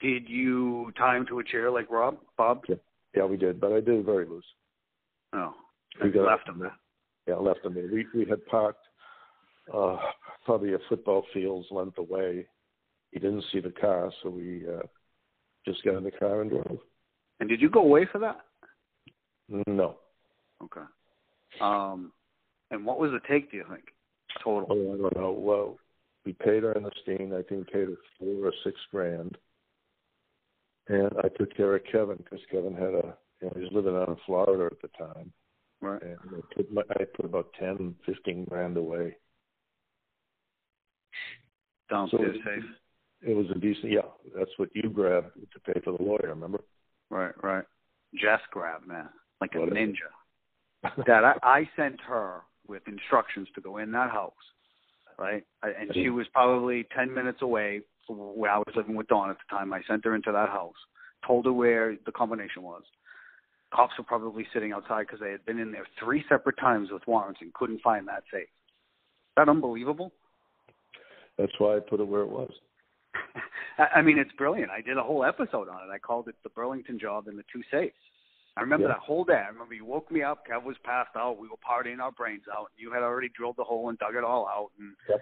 Did you tie him to a chair like Rob, Bob? Yeah, yeah we did, but I did it very loose. Oh, we got, left him there. Yeah, left him there. We we had parked uh, probably a football field's length away. He didn't see the car, so we uh, just got in the car and drove. And did you go away for that? No. Okay. Um, and what was the take? Do you think total? Oh, I don't know. Well, we paid Ernestine. I think we paid her four or six grand, and I took care of Kevin because Kevin had a you know he was living out in Florida at the time. Right. And I put my, I put about ten, fifteen grand away. Downstairs so safe. It was a decent, yeah. That's what you grabbed to pay for the lawyer. Remember? Right, right. Jess grabbed man, like a it? ninja. Dad, I, I sent her with instructions to go in that house, right? I- And she mm-hmm. was probably ten minutes away from where I was living with Dawn at the time. I sent her into that house, told her where the combination was. Cops were probably sitting outside because they had been in there three separate times with warrants and couldn't find that safe. Is that unbelievable? That's why I put it where it was. I mean, it's brilliant. I did a whole episode on it. I called it the Burlington job and the two safes. I remember Yeah. that whole day. I remember you woke me up. Kev was passed out. We were partying our brains out. You had already drilled the hole and dug it all out. And Yep.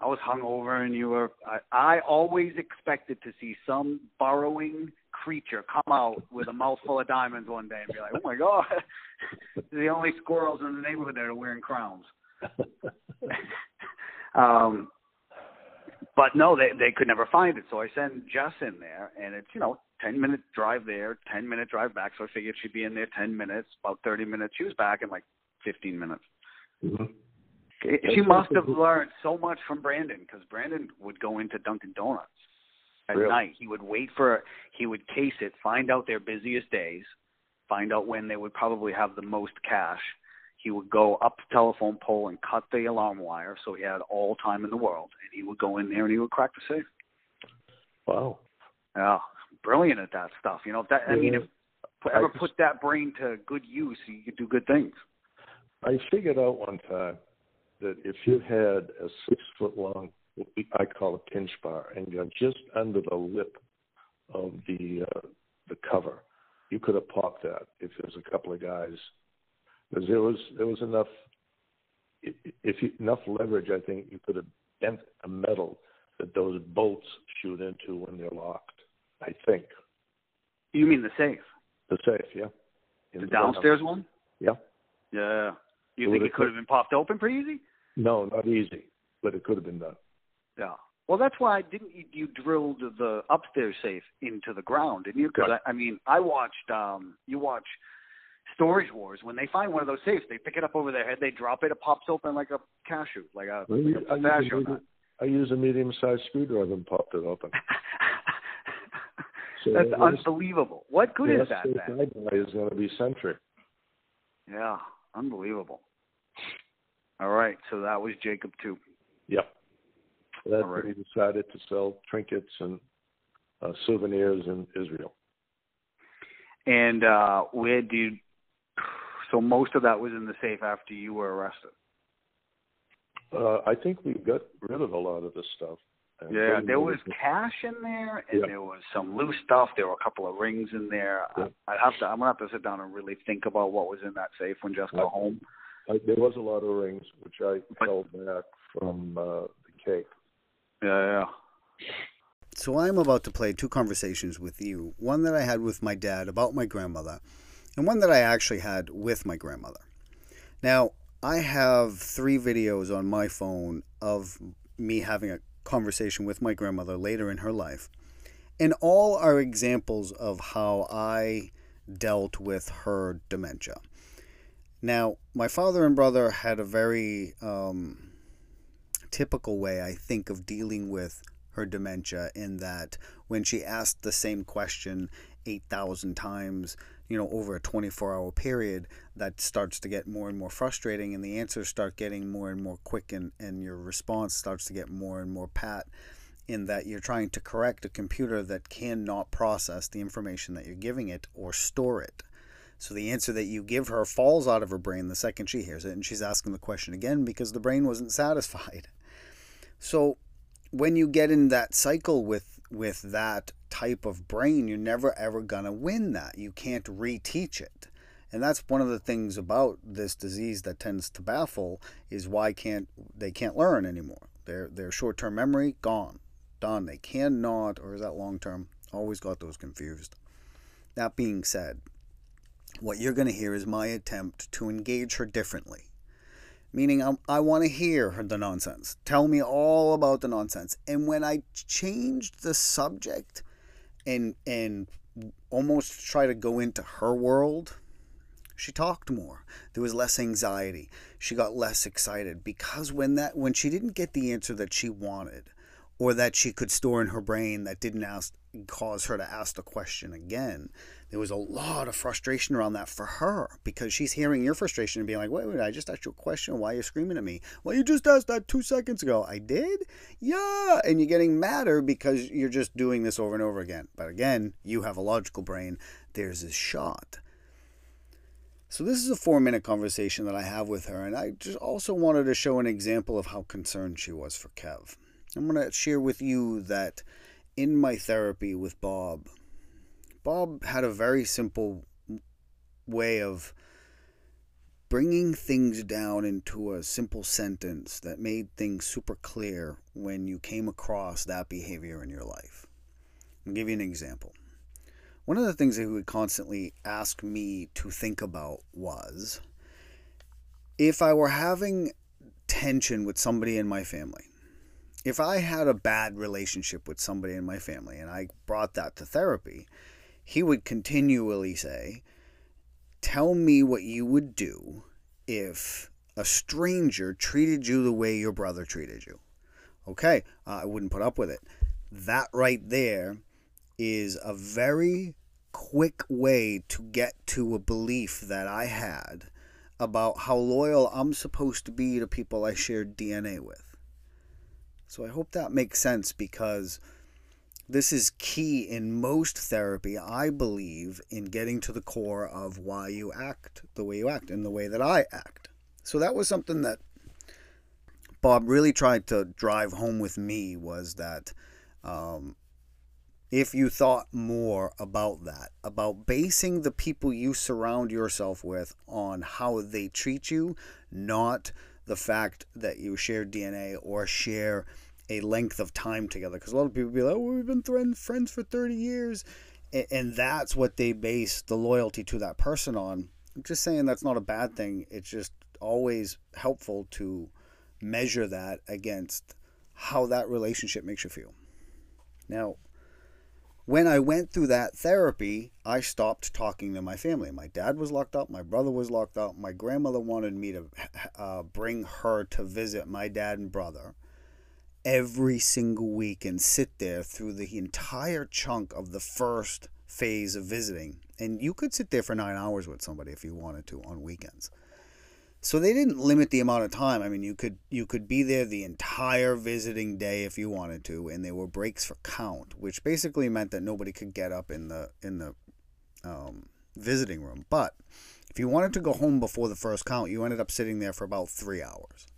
I was hungover, and you were. I, I always expected to see some burrowing creature come out with a mouthful of diamonds one day and be like, "Oh my god, the only squirrels in the neighborhood that are wearing crowns." um, but no, they they could never find it. So I send Jess in there, and it's you know ten minute drive there, ten minute drive back. So I figured she'd be in there ten minutes, about thirty minutes. She was back in like fifteen minutes. Mhm. She must have learned so much from Brandon because Brandon would go into Dunkin' Donuts at Really? night. He would wait for he would case it, find out their busiest days, find out when they would probably have the most cash. He would go up the telephone pole and cut the alarm wire so he had all time in the world, and he would go in there and he would crack the safe. Wow. Yeah, brilliant at that stuff. You know, if that I mean, if ever put that brain to good use, you could do good things. I figured out one time that if you had a six foot long, what I call a pinch bar, and got just under the lip of the uh, the cover, you could have popped that if there's a couple of guys, because there was there was enough. If you, enough leverage, I think you could have bent a metal that those bolts shoot into when they're locked. I think You mean the safe, the safe, yeah. In the downstairs one? Yeah. Yeah. You It think it could have been popped open pretty easy? No, not easy, but it could have been done. Yeah. Well, that's why didn't you, you drilled the upstairs safe into the ground, didn't you? Because Right. I, I mean, I watched. um You watch Storage Wars. When they find one of those safes, they pick it up over their head, they drop it, it pops open like a cashew, like a, Well, like a I, use a medium. I use a medium-sized screwdriver and popped it open. So That's unbelievable. What good is that then? I is going to be centric. Yeah, unbelievable. All right, so that was Jacob two. Yep. That's when he decided to sell trinkets and uh, souvenirs in Israel. And uh where did you, so most of that was in the safe after you were arrested. Uh, I think we got rid of a lot of this stuff. And Yeah, there was cash in there, and Yeah. there was some loose stuff. There were a couple of rings in there. Yeah. I, I'd have to. I'm gonna have to sit down and really think about what was in that safe when Jess got home. I, there was a lot of rings which I But- held back from uh, the cake. Yeah, yeah. So I'm about to play two conversations with you. One that I had with my dad about my grandmother, and one that I actually had with my grandmother. Now, I have three videos on my phone of me having a conversation with my grandmother later in her life. And all are examples of how I dealt with her dementia. Now, my father and brother had a very um, typical way, I think, of dealing with her dementia in that when she asked the same question 8,000 times, you know, over a 24 hour period, that starts to get more and more frustrating, and the answers start getting more and more quick, and, and your response starts to get more and more pat. In that you're trying to correct a computer that cannot process the information that you're giving it or store it. So the answer that you give her falls out of her brain the second she hears it, and she's asking the question again because the brain wasn't satisfied. So when you get in that cycle with with that type of brain, you're never ever gonna win that. You can't reteach it. And that's one of the things about this disease that tends to baffle is why can't they can't learn anymore. Their their short term memory gone. Done. They cannot or is that long term? Always got those confused. That being said, what you're going to hear is my attempt to engage her differently meaning I, I want to hear the nonsense. Tell me all about the nonsense. And when I changed the subject and and almost try to go into her world, she talked more. There was less anxiety. She got less excited because when that when she didn't get the answer that she wanted or that she could store in her brain that didn't ask cause her to ask the question again, there was a lot of frustration around that for her because she's hearing your frustration and being like, wait, wait, I just asked you a question. Why are you screaming at me? Well, you just asked that two seconds ago. I did? Yeah. And you're getting madder because you're just doing this over and over again. But again, you have a logical brain. There's a shot. So this is a four minute conversation that I have with her, and I just also wanted to show an example of how concerned she was for Kev. I'm going to share with you that in my therapy with Bob, Bob had a very simple way of bringing things down into a simple sentence that made things super clear when you came across that behavior in your life. I'll give you an example. One of the things that he would constantly ask me to think about was if I were having tension with somebody in my family, if I had a bad relationship with somebody in my family and I brought that to therapy, he would continually say, Tell me what you would do if a stranger treated you the way your brother treated you. Okay, uh, I wouldn't put up with it. That right there is a very quick way to get to a belief that I had about how loyal I'm supposed to be to people I shared DNA with. So I hope that makes sense because this is key in most therapy, I believe, in getting to the core of why you act the way you act and the way that I act. So that was something that Bob really tried to drive home with me was that um, if you thought more about that, about basing the people you surround yourself with on how they treat you, not the fact that you share DNA or share a length of time together. Because a lot of people be like, oh, we've been friends for 30 years. And that's what they base the loyalty to that person on. I'm just saying that's not a bad thing. It's just always helpful to measure that against how that relationship makes you feel. Now, when I went through that therapy, I stopped talking to my family. My dad was locked up, my brother was locked up, my grandmother wanted me to uh, bring her to visit my dad and brother every single week and sit there through the entire chunk of the first phase of visiting. And you could sit there for nine hours with somebody if you wanted to on weekends. So they didn't limit the amount of time. I mean, you could you could be there the entire visiting day if you wanted to, and there were breaks for count, which basically meant that nobody could get up in the in the um, visiting room. But if you wanted to go home before the first count, you ended up sitting there for about three hours.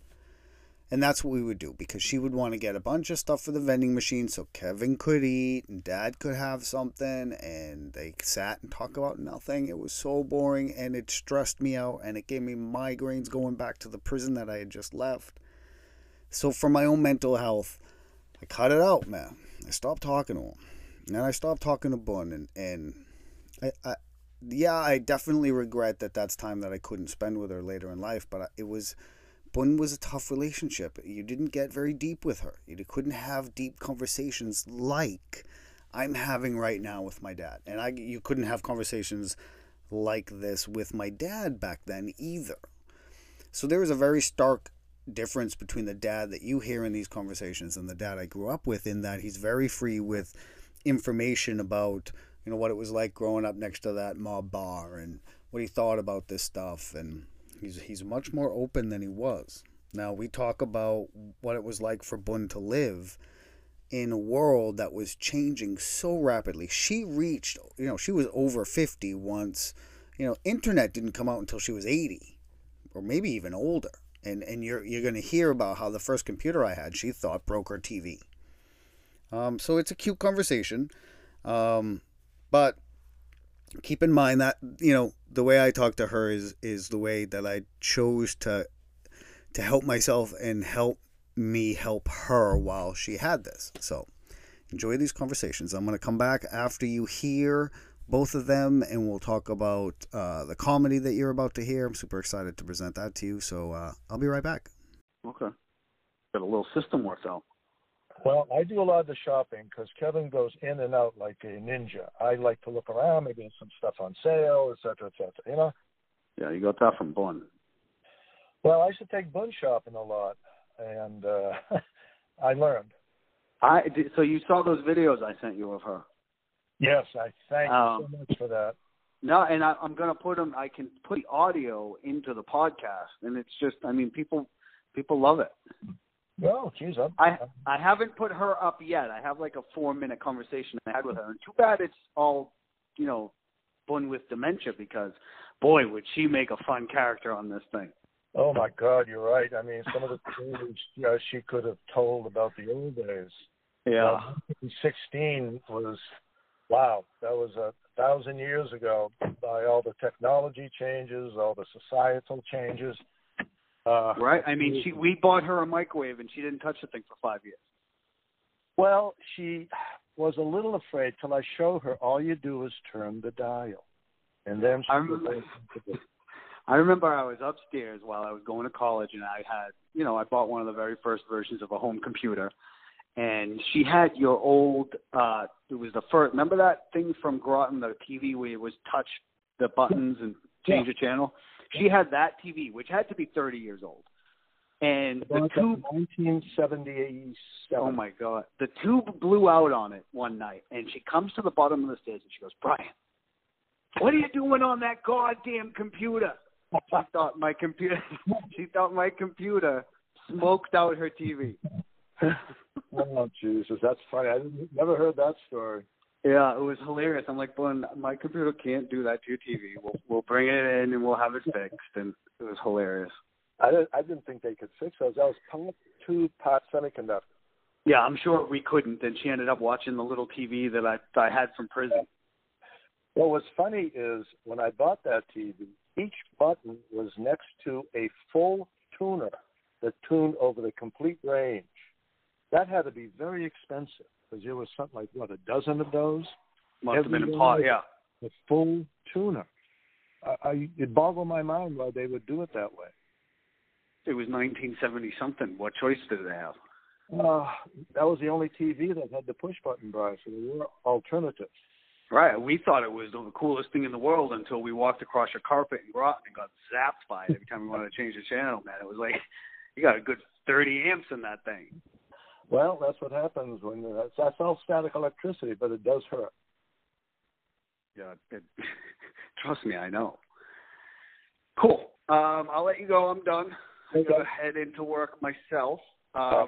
And that's what we would do because she would want to get a bunch of stuff for the vending machine so Kevin could eat and dad could have something. And they sat and talked about nothing. It was so boring and it stressed me out and it gave me migraines going back to the prison that I had just left. So for my own mental health, I cut it out, man. I stopped talking to him. And I stopped talking to Bun and, and I, I yeah, I definitely regret that that's time that I couldn't spend with her later in life, but it was Bun was a tough relationship. You didn't get very deep with her. You couldn't have deep conversations like I'm having right now with my dad. And I you couldn't have conversations like this with my dad back then either. So there was a very stark difference between the dad that you hear in these conversations and the dad I grew up with in that he's very free with information about you know what it was like growing up next to that mob bar and what he thought about this stuff and he's he's much more open than he was. Now we talk about what it was like for Bun to live in a world that was changing so rapidly. She reached, you know, she was over 50 once, you know, internet didn't come out until she was 80 or maybe even older. And and you're you're going to hear about how the first computer I had, she thought broke her TV. Um, so it's a cute conversation. Um, but keep in mind that, you know, the way I talk to her is is the way that I chose to to help myself and help me help her while she had this. So enjoy these conversations. I'm going to come back after you hear both of them and we'll talk about uh, the comedy that you're about to hear. I'm super excited to present that to you. So uh, I'll be right back. Okay. Got a little system worked out. Well, I do a lot of the shopping because Kevin goes in and out like a ninja. I like to look around, maybe there's some stuff on sale, et cetera, et cetera. You know? Yeah, you got that from Bun. Well, I should take Bun shopping a lot and uh, I learned. I did, so you saw those videos I sent you of her. Yes, I thank um, you so much for that. No, and I, I'm going to put them. I can put the audio into the podcast, and it's just. I mean, people people love it. Oh, geez, I'm, I I haven't put her up yet. I have like a four minute conversation I had with her, and too bad it's all, you know, born with dementia because, boy, would she make a fun character on this thing. Oh my God, you're right. I mean, some of the stories uh, she could have told about the old days. Yeah. Uh, 16 was, wow, that was a thousand years ago. By all the technology changes, all the societal changes. Uh, right. I mean, she we bought her a microwave and she didn't touch the thing for five years. Well, she was a little afraid till I show her. All you do is turn the dial, and then she I remember, I remember I was upstairs while I was going to college, and I had, you know, I bought one of the very first versions of a home computer, and she had your old. uh It was the first. Remember that thing from Groton, the TV where it was touch the buttons and change yeah. the channel. She had that TV, which had to be 30 years old, and the tube. 1977. Oh my God! The tube blew out on it one night, and she comes to the bottom of the stairs and she goes, "Brian, what are you doing on that goddamn computer?" she thought my computer she thought my computer smoked out her TV. oh Jesus, that's funny. I never heard that story. Yeah, it was hilarious. I'm like, well, my computer can't do that to your TV. We'll we'll bring it in and we'll have it fixed, and it was hilarious. I didn't I didn't think they could fix those. That was part two part semiconductor. Yeah, I'm sure we couldn't. And she ended up watching the little TV that I I had from prison. Well, what's funny is when I bought that TV, each button was next to a full tuner that tuned over the complete range. That had to be very expensive because there was something like what a dozen of those. Must have been a pot, yeah. A full tuner. I, I, it boggled my mind why they would do it that way. It was 1970 something. What choice did they have? Uh, that was the only TV that had the push button drive, so there were alternatives. Right. We thought it was the coolest thing in the world until we walked across your carpet in Groton and got zapped by it every time we wanted to change the channel, man. It was like you got a good 30 amps in that thing. Well, that's what happens when uh, that's all static electricity, but it does hurt. Yeah, it, trust me, I know. Cool. Um, I'll let you go. I'm done. I gotta head into work myself. Um,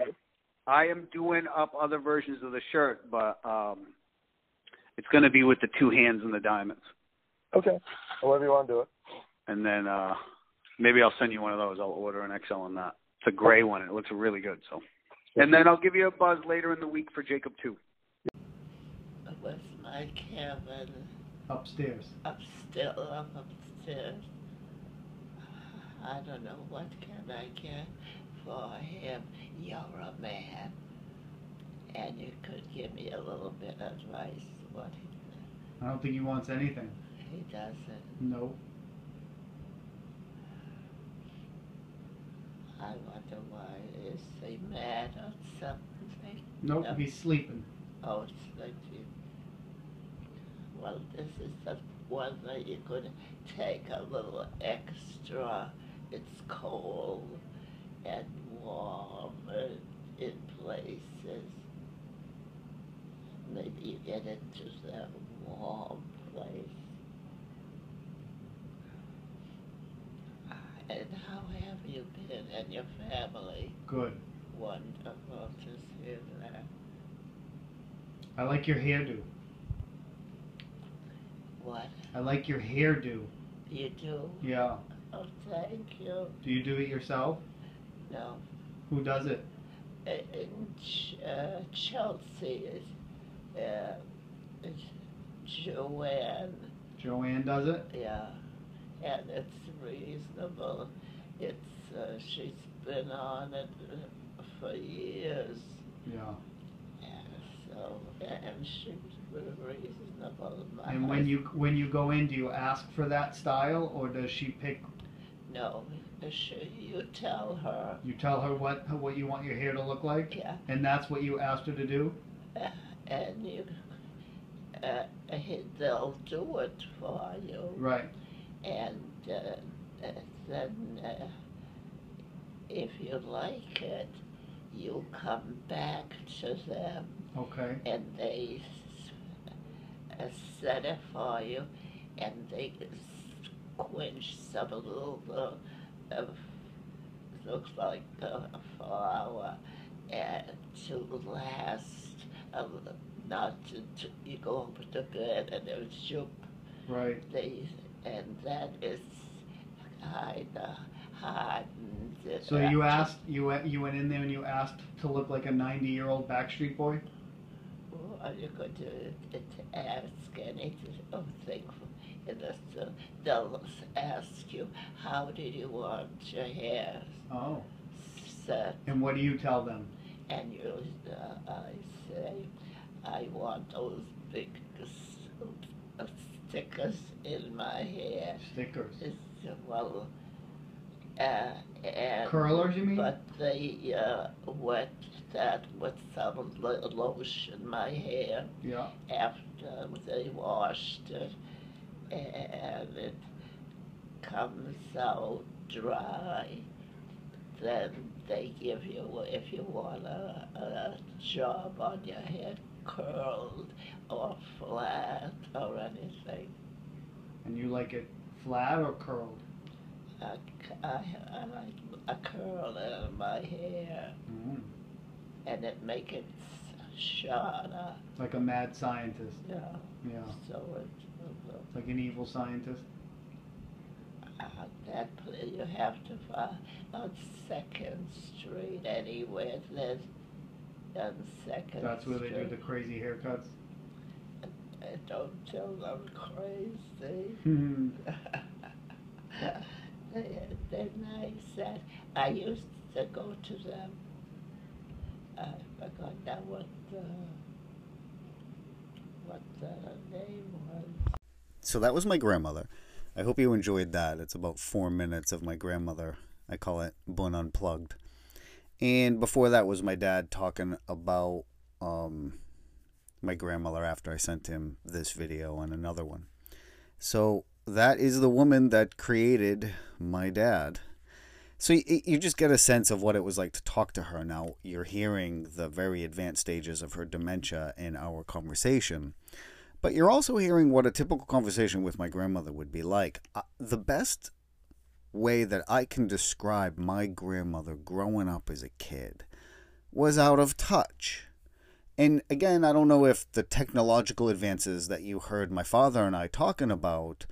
I am doing up other versions of the shirt, but um, it's going to be with the two hands and the diamonds. Okay. However you want to do it. And then uh maybe I'll send you one of those. I'll order an XL on that. It's a gray one. It looks really good. So, and then I'll give you a buzz later in the week for Jacob two. With my cabin upstairs. upstairs, up upstairs. I don't know what can I get for him, you're a man, and you could give me a little bit of advice what he, I don't think he wants anything. he doesn't. No. I wonder why. Is he mad or something? Nope, No. he's sleeping. Oh, it's like you. Well, this is the one that you could take a little extra. It's cold and warm and in places. Maybe you get into that warm place. And how have you been and your family? Good. Wonderful to hear that. I like your hairdo. What? I like your hairdo. You do? Yeah. Oh, thank you. Do you do it yourself? No. Who does it? In Ch- uh, Chelsea, is, uh, Joanne, Joanne does it? yeah, and it's reasonable. It's uh, she's been on it uh, for years, Yeah. and so and she's reasonable. My And when you when you go in, do you ask for that style, or does she pick? no, she, you tell her, You tell her what what you want your hair to look like, yeah, and that's what you asked her to do. uh, and you. Uh, they'll do it for you. Right. And uh, uh, then uh, if you like it, you come back to them Okay. and they uh, set it for you and they squinch some little uh, uh, looks like a flower and to last uh, not to, to you go over to bed and it's shook Right. they and that is kind of hard. So you asked you went you went in there and you asked to look like a 90 year old Backstreet Boy. Well, you could uh, to ask anything think in this, uh, they'll ask you how did you want your hair Oh. set, And what do you tell them? and you uh, I say I want those big stickers in my hair. Stickers. It's, well, uh, and. Curlers, you mean? But they, uh, wet that with some lo- lotion in my hair Yeah. after they washed it, and it comes out dry. Then they give you, if you want a, a job on your head, curled or flat or anything. And you like it flat or curled? I I like a curl in my hair, Mm. and it make it shorter. Like a mad scientist. Yeah, Yeah. so it's Like an evil scientist. uh, that you have to find on Second Street anywhere. There's on Second. That's where they do the crazy haircuts. Uh, Don't tell them crazy. Hmm. they're, they're nice. And I used to go to them. I forgot now what the what the name was. So that was my grandmother. I hope you enjoyed that. It's about four minutes of my grandmother. I call it Bun Unplugged. And before that was my dad talking about um, my grandmother after I sent him this video and another one. So that is the woman that created my dad. So you, you just get a sense of what it was like to talk to her. Now you're hearing the very advanced stages of her dementia in our conversation. But you're also hearing what a typical conversation with my grandmother would be like. Uh, the best way that I can describe my grandmother growing up as a kid was out of touch. And again, I don't know if the technological advances that you heard my father and I talking about,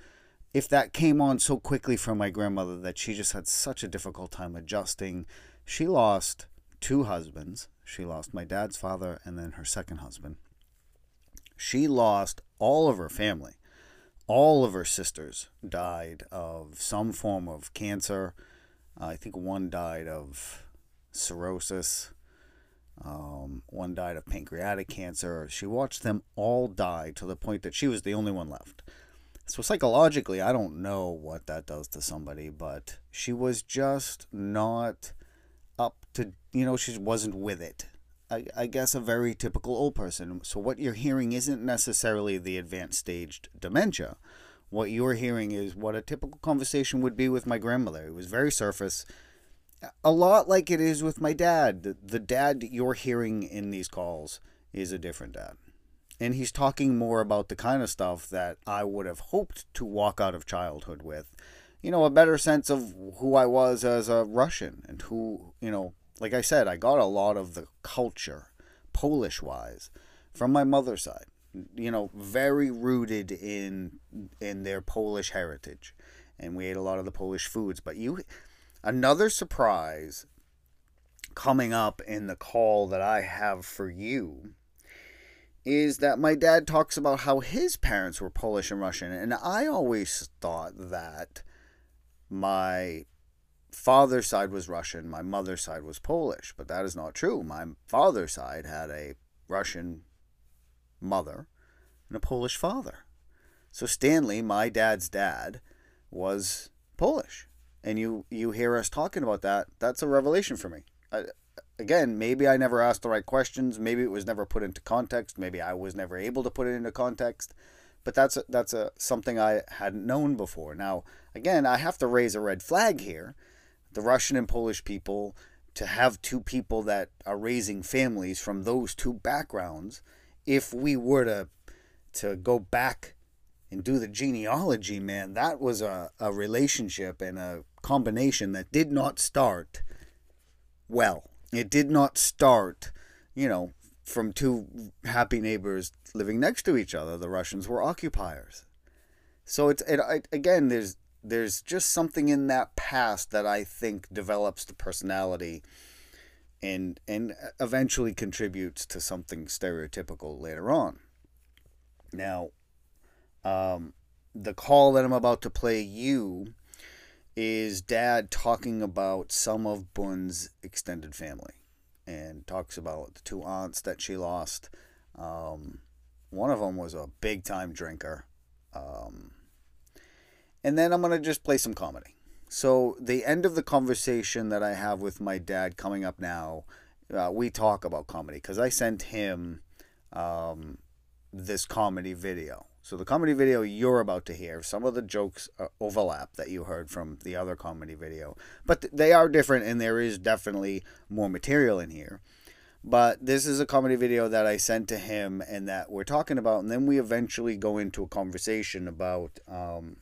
if that came on so quickly for my grandmother that she just had such a difficult time adjusting. She lost two husbands. She lost my dad's father and then her second husband she lost all of her family. All of her sisters died of some form of cancer. I think one died of cirrhosis. Um, one died of pancreatic cancer. She watched them all die to the point that she was the only one left. So psychologically, I don't know what that does to somebody, but she was just not up to, you know, she wasn't with it. I, I guess a very typical old person. So what you're hearing isn't necessarily the advanced staged dementia. What you're hearing is what a typical conversation would be with my grandmother. It was very surface a lot like it is with my dad. The, dad you're hearing in these calls is a different dad. And he's talking more about the kind of stuff that I would have hoped to walk out of childhood with. You know, a better sense of who I was as a Russian and who, you know, like I said, I got a lot of the culture, Polish wise, from my mother's side. You know, very rooted in in their Polish heritage. And we ate a lot of the Polish foods. But you Another surprise coming up in the call that I have for you is that my dad talks about how his parents were Polish and Russian. And I always thought that my father's side was Russian, my mother's side was Polish. But that is not true. My father's side had a Russian mother and a Polish father. So Stanley, my dad's dad, was Polish and you you hear us talking about that, that's a revelation for me. I, again, maybe I never asked the right questions. Maybe it was never put into context. Maybe I was never able to put it into context. But that's a, that's a something I hadn't known before. Now, again, I have to raise a red flag here. The Russian and Polish people to have two people that are raising families from those two backgrounds. If we were to to go back and do the genealogy, man, that was a, a relationship and a combination that did not start well. It did not start, you know, from two happy neighbors living next to each other. The Russians were occupiers. So it's it, again there's there's just something in that past that I think develops the personality and and eventually contributes to something stereotypical later on. Now, um, the call that I'm about to play you is dad talking about some of Bun's extended family and talks about the two aunts that she lost. Um, one of them was a big time drinker. Um, and then I'm going to just play some comedy. So, the end of the conversation that I have with my dad coming up now, uh, we talk about comedy because I sent him um, this comedy video. So the comedy video you're about to hear, some of the jokes uh, overlap that you heard from the other comedy video, but they are different, and there is definitely more material in here. But this is a comedy video that I sent to him, and that we're talking about, and then we eventually go into a conversation about um,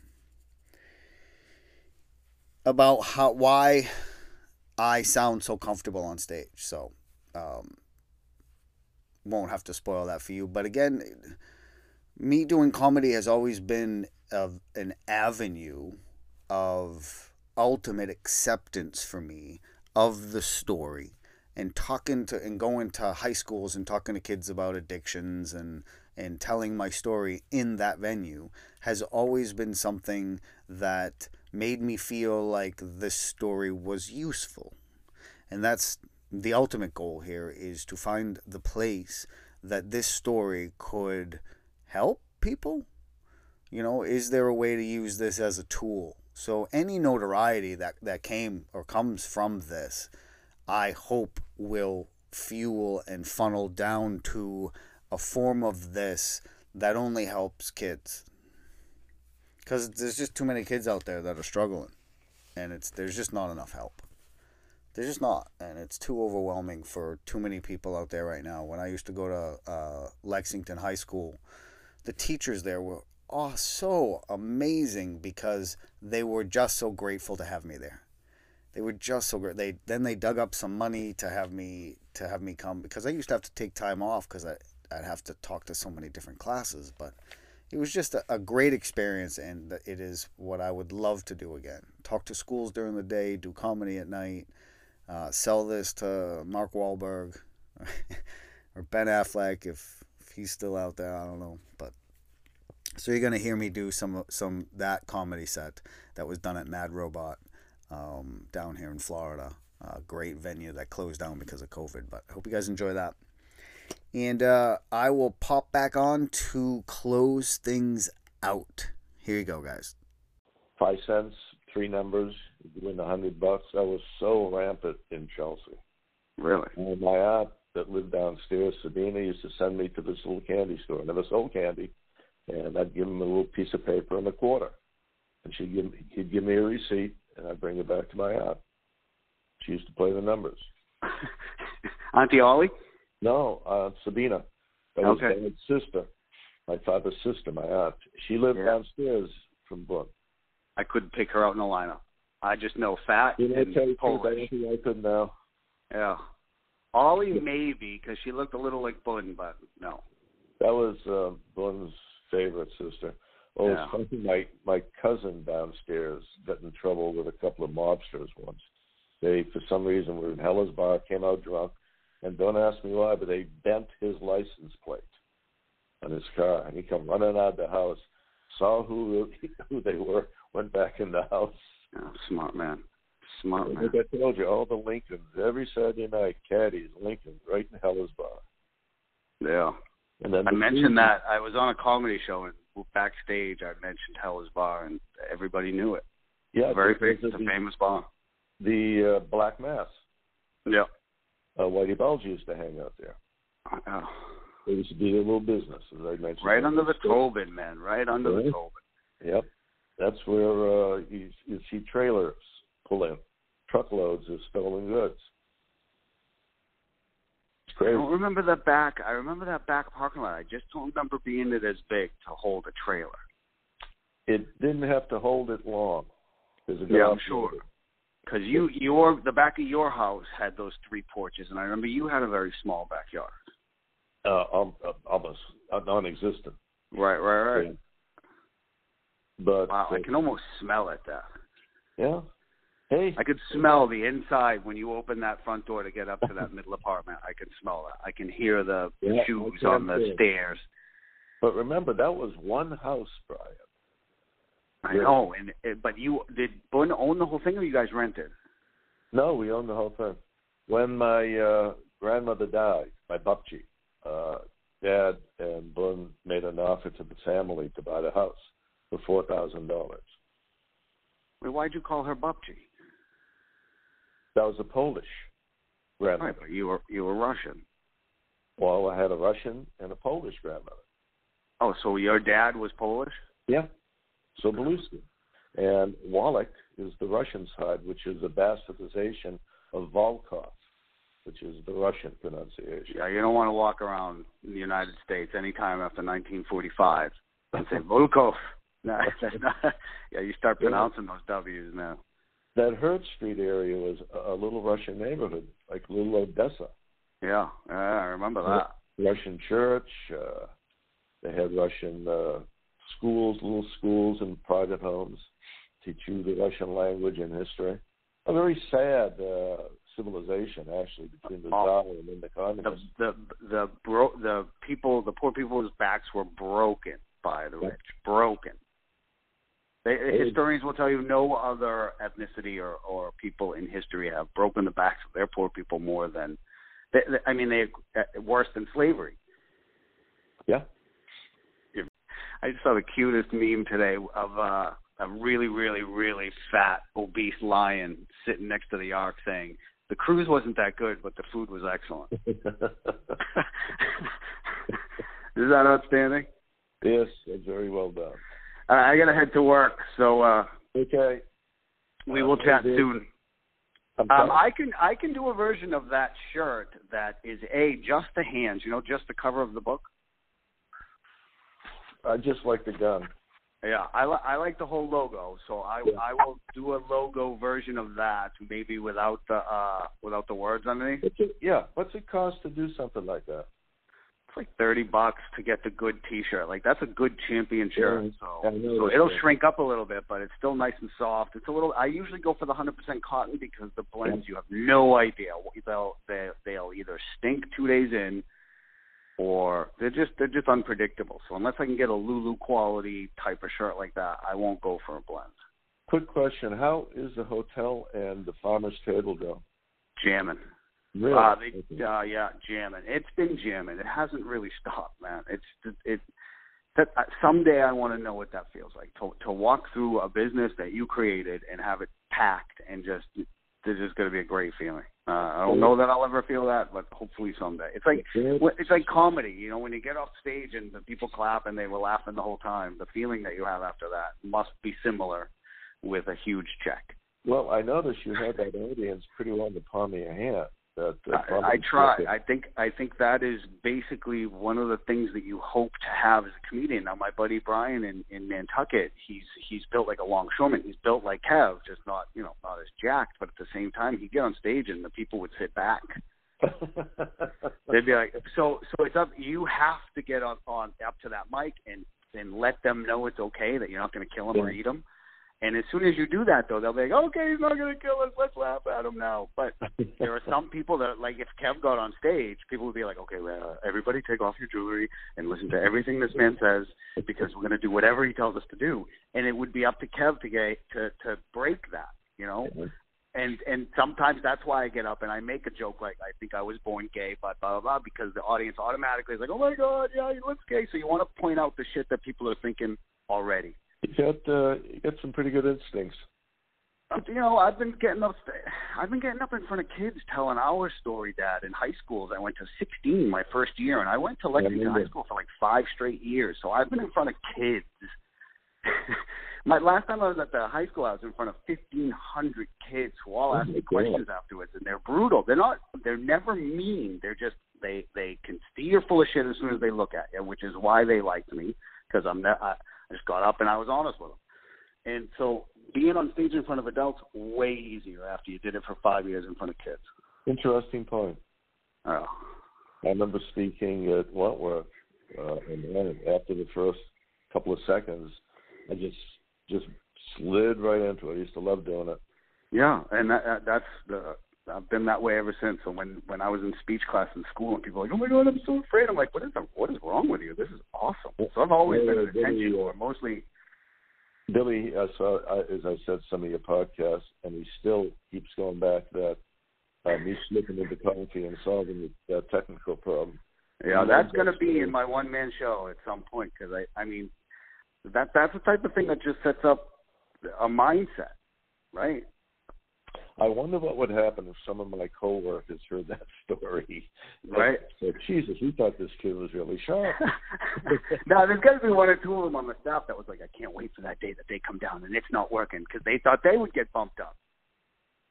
about how why I sound so comfortable on stage. So um, won't have to spoil that for you, but again me doing comedy has always been a, an avenue of ultimate acceptance for me of the story and talking to and going to high schools and talking to kids about addictions and and telling my story in that venue has always been something that made me feel like this story was useful. And that's the ultimate goal here is to find the place that this story could help people? You know, is there a way to use this as a tool? So any notoriety that, that came or comes from this, I hope will fuel and funnel down to a form of this that only helps kids. Because there's just too many kids out there that are struggling, and it's there's just not enough help. There's just not, and it's too overwhelming for too many people out there right now. When I used to go to uh, Lexington High School, the teachers there were oh so amazing because they were just so grateful to have me there. They were just so great. They then they dug up some money to have me to have me come because I used to have to take time off because I I'd have to talk to so many different classes, but it was just a, a great experience and it is what I would love to do again. Talk to schools during the day, do comedy at night, uh, sell this to Mark Wahlberg or Ben Affleck if, if he's still out there. I don't know, but so you're gonna hear me do some some that comedy set that was done at Mad Robot um, down here in Florida, a great venue that closed down because of COVID. But I hope you guys enjoy that. And uh, I will pop back on to close things out. Here you go, guys. Five cents, three numbers, you win a hundred bucks. That was so rampant in Chelsea. Really? And my aunt that lived downstairs, Sabina, used to send me to this little candy store. I never sold candy, and I'd give him a little piece of paper and a quarter, and she'd give me, he'd give me a receipt, and I'd bring it back to my aunt. She used to play the numbers. Auntie Ollie? No, uh, Sabina. That was Okay. Dad's sister, my father's sister, my aunt. She lived Yeah. downstairs from Book. I couldn't pick her out in a lineup. I just know fat You know, and tell you the truth, I Polish. don't think I could now. Yeah. Ollie maybe because she looked a little like Bun, but no. That was uh, Bun's favorite sister. Oh, Yeah. it's funny. My my cousin downstairs got in trouble with a couple of mobsters once. They, for some reason, were in Hella's bar, came out drunk, and don't ask me why, but they bent his license plate on his car, and he come running out of the house, saw who who they were, went back in the house. Yeah, smart man. Smart man. Like I told you, all the Lincolns every Saturday night, caddies, Lincolns, right in Hella's bar. Yeah. And then I the mentioned that I was on a comedy show and backstage I mentioned Hella's Bar and everybody knew it. Yeah, Very famous. It's a the, famous bar. the uh, Black Mass. Yeah. uh, Whitey Bulger used to hang out there. Yeah. They used to do their little business, as I mentioned. Right under the Tobin, man. Right under the Right. Tobin. Yep, that's where uh, you, you see trailers pull in, truckloads of stolen goods. It's I don't remember that back. I remember that back parking lot. I just don't remember being it as big to hold a trailer. It didn't have to hold it long. There's a Yeah, I'm sure. Because you, your, the back of your house had those three porches, and I remember you had a very small backyard. Uh, um, almost uh, non-existent. Right, right, right. But Wow, I can almost smell it. That yeah. Hey, I could smell the inside when you open that front door to get up to that middle apartment. I can smell that. I can hear the Yeah, shoes on the stairs. but remember that was one house, Brian. I Yeah. know, and it, but you did Bun own the whole thing, or you guys rented? No, we owned the whole thing. When my uh, grandmother died, my bupchi, uh, Dad and Bun made an offer to the family to buy the house for four thousand dollars. Wait, why'd you call her Bupchi? That was a Polish grandmother. Right, but you were you were Russian. Well, I had a Russian and a Polish grandmother. Oh, so your dad was Polish? Yeah, Sobolewski. And Wallach is the Russian side, which is a bastardization of Volkov, which is the Russian pronunciation. Yeah, you don't want to walk around in the United States anytime after 1945 and say Volkov. No, yeah, you start pronouncing those W's now. That Hurt Street area was a, little Russian neighborhood, like little Odessa. Yeah, yeah, I remember that. Russian church. Uh, they had Russian uh, schools, little schools and private homes, teach you the Russian language and history. A very sad uh, civilization, actually, between the Oh. Tsar and then the The communists. the the bro the people the poor people's backs were broken by the rich, broken. They, Hey. historians will tell you no other ethnicity or or people in history have broken the backs of their poor people more than. They, they, I mean, they uh, worse than slavery. Yeah. I just saw the cutest meme today of uh, a really, really, really fat, obese lion sitting next to the ark saying, "The cruise wasn't that good, but the food was excellent." Is that outstanding? yes, it's very well done. Uh, I gotta head to work, so uh, Okay. we will chat soon. I'm Um. I can I can do a version of that shirt that is a just the hands, you know, just the cover of the book. I just like the gun. Yeah, I li- I like the whole logo, so I Yeah. I will do a logo version of that, maybe without the uh without the words underneath. It, yeah. What's it cost to do something like that? Like thirty bucks to get the good T-shirt. Like that's a good champion shirt. Yeah, so so it'll good. shrink up a little bit, but it's still nice and soft. It's a little. I usually go for the hundred percent cotton because the blends you have no idea they'll they they'll either stink two days in, or they're just they're just unpredictable. So unless I can get a Lulu quality type of shirt like that, I won't go for a blend. Quick question: How is the hotel and the farmer's table go? Jamming. Really? Uh, they, Okay. uh, yeah, jamming. It's been jamming. It hasn't really stopped, man. It's it. it that uh, someday I want to know what that feels like to to walk through a business that you created and have it packed and just there's just going to be a great feeling. Uh, I don't know that I'll ever feel that, but hopefully someday. It's like it's like comedy, you know, when you get off stage and the people clap and they were laughing the whole time. The feeling that you have after that must be similar with a huge check. Well, I noticed you had that audience pretty well in the palm of your hand. That, I, I try. I think I think that is basically one of the things that you hope to have as a comedian. Now, my buddy Brian in, in Nantucket, he's he's built like a longshoreman. He's built like Kev, just not you know not as jacked, but at the same time, he'd get on stage and the people would sit back. They'd be like, so so it's up. You have to get on on up to that mic and and let them know it's okay that you're not going to kill them or eat them. And as soon as you do that, though, they'll be like, okay, he's not going to kill us. Let's laugh at him now. But there are some people that, like, if Kev got on stage, people would be like, okay, well, everybody take off your jewelry and listen to everything this man says because we're going to do whatever he tells us to do. And it would be up to Kev to get to to break that, you know. And and sometimes that's why I get up and I make a joke like I think I was born gay, but blah blah blah, because the audience automatically is like, oh my god, yeah, he looks gay. So you want to point out the shit that people are thinking already. You got uh, you got some pretty good instincts. You know, I've been getting up. I've been getting up in front of kids telling our story, Dad. In high schools, I went to 16 my first year, and I went to Lexington remember. High School for like five straight years. So I've been in front of kids. my last time I was at the high school, I was in front of 1,500 kids who all Oh asked me questions afterwards, and they're brutal. They're not. They're never mean. They're just they they can see you're full of shit as soon as they look at you, which is why they liked me because I'm. Ne- I, I just got up and I was honest with them. And so being on stage in front of adults way easier after you did it for five years in front of kids. Interesting point. Oh, I remember speaking at Wentworth, uh, and then after the first couple of seconds, I just just slid right into it. I used to love doing it. yeah, and that that's the. I've been that way ever since. So when when I was in speech class in school, and people were like, "Oh my god, I'm so afraid," I'm like, "What is what is wrong with you? This is awesome." So I've always been an Yeah, attention yeah. whore, mostly. Billy, I saw, I, as I said, some of your podcasts, and he still keeps going back that uh, me slipping into coffee and solving that technical problem. Yeah, that's going to be in my one man show at some point because I I mean that that's the type of thing that just sets up a mindset, right? I wonder what would happen if some of my coworkers heard that story. Right. Said, Jesus, we thought this kid was really sharp. now, there's got to be one or two of them on the staff that was like, I can't wait for that day that they come down and it's not working because they thought they would get bumped up.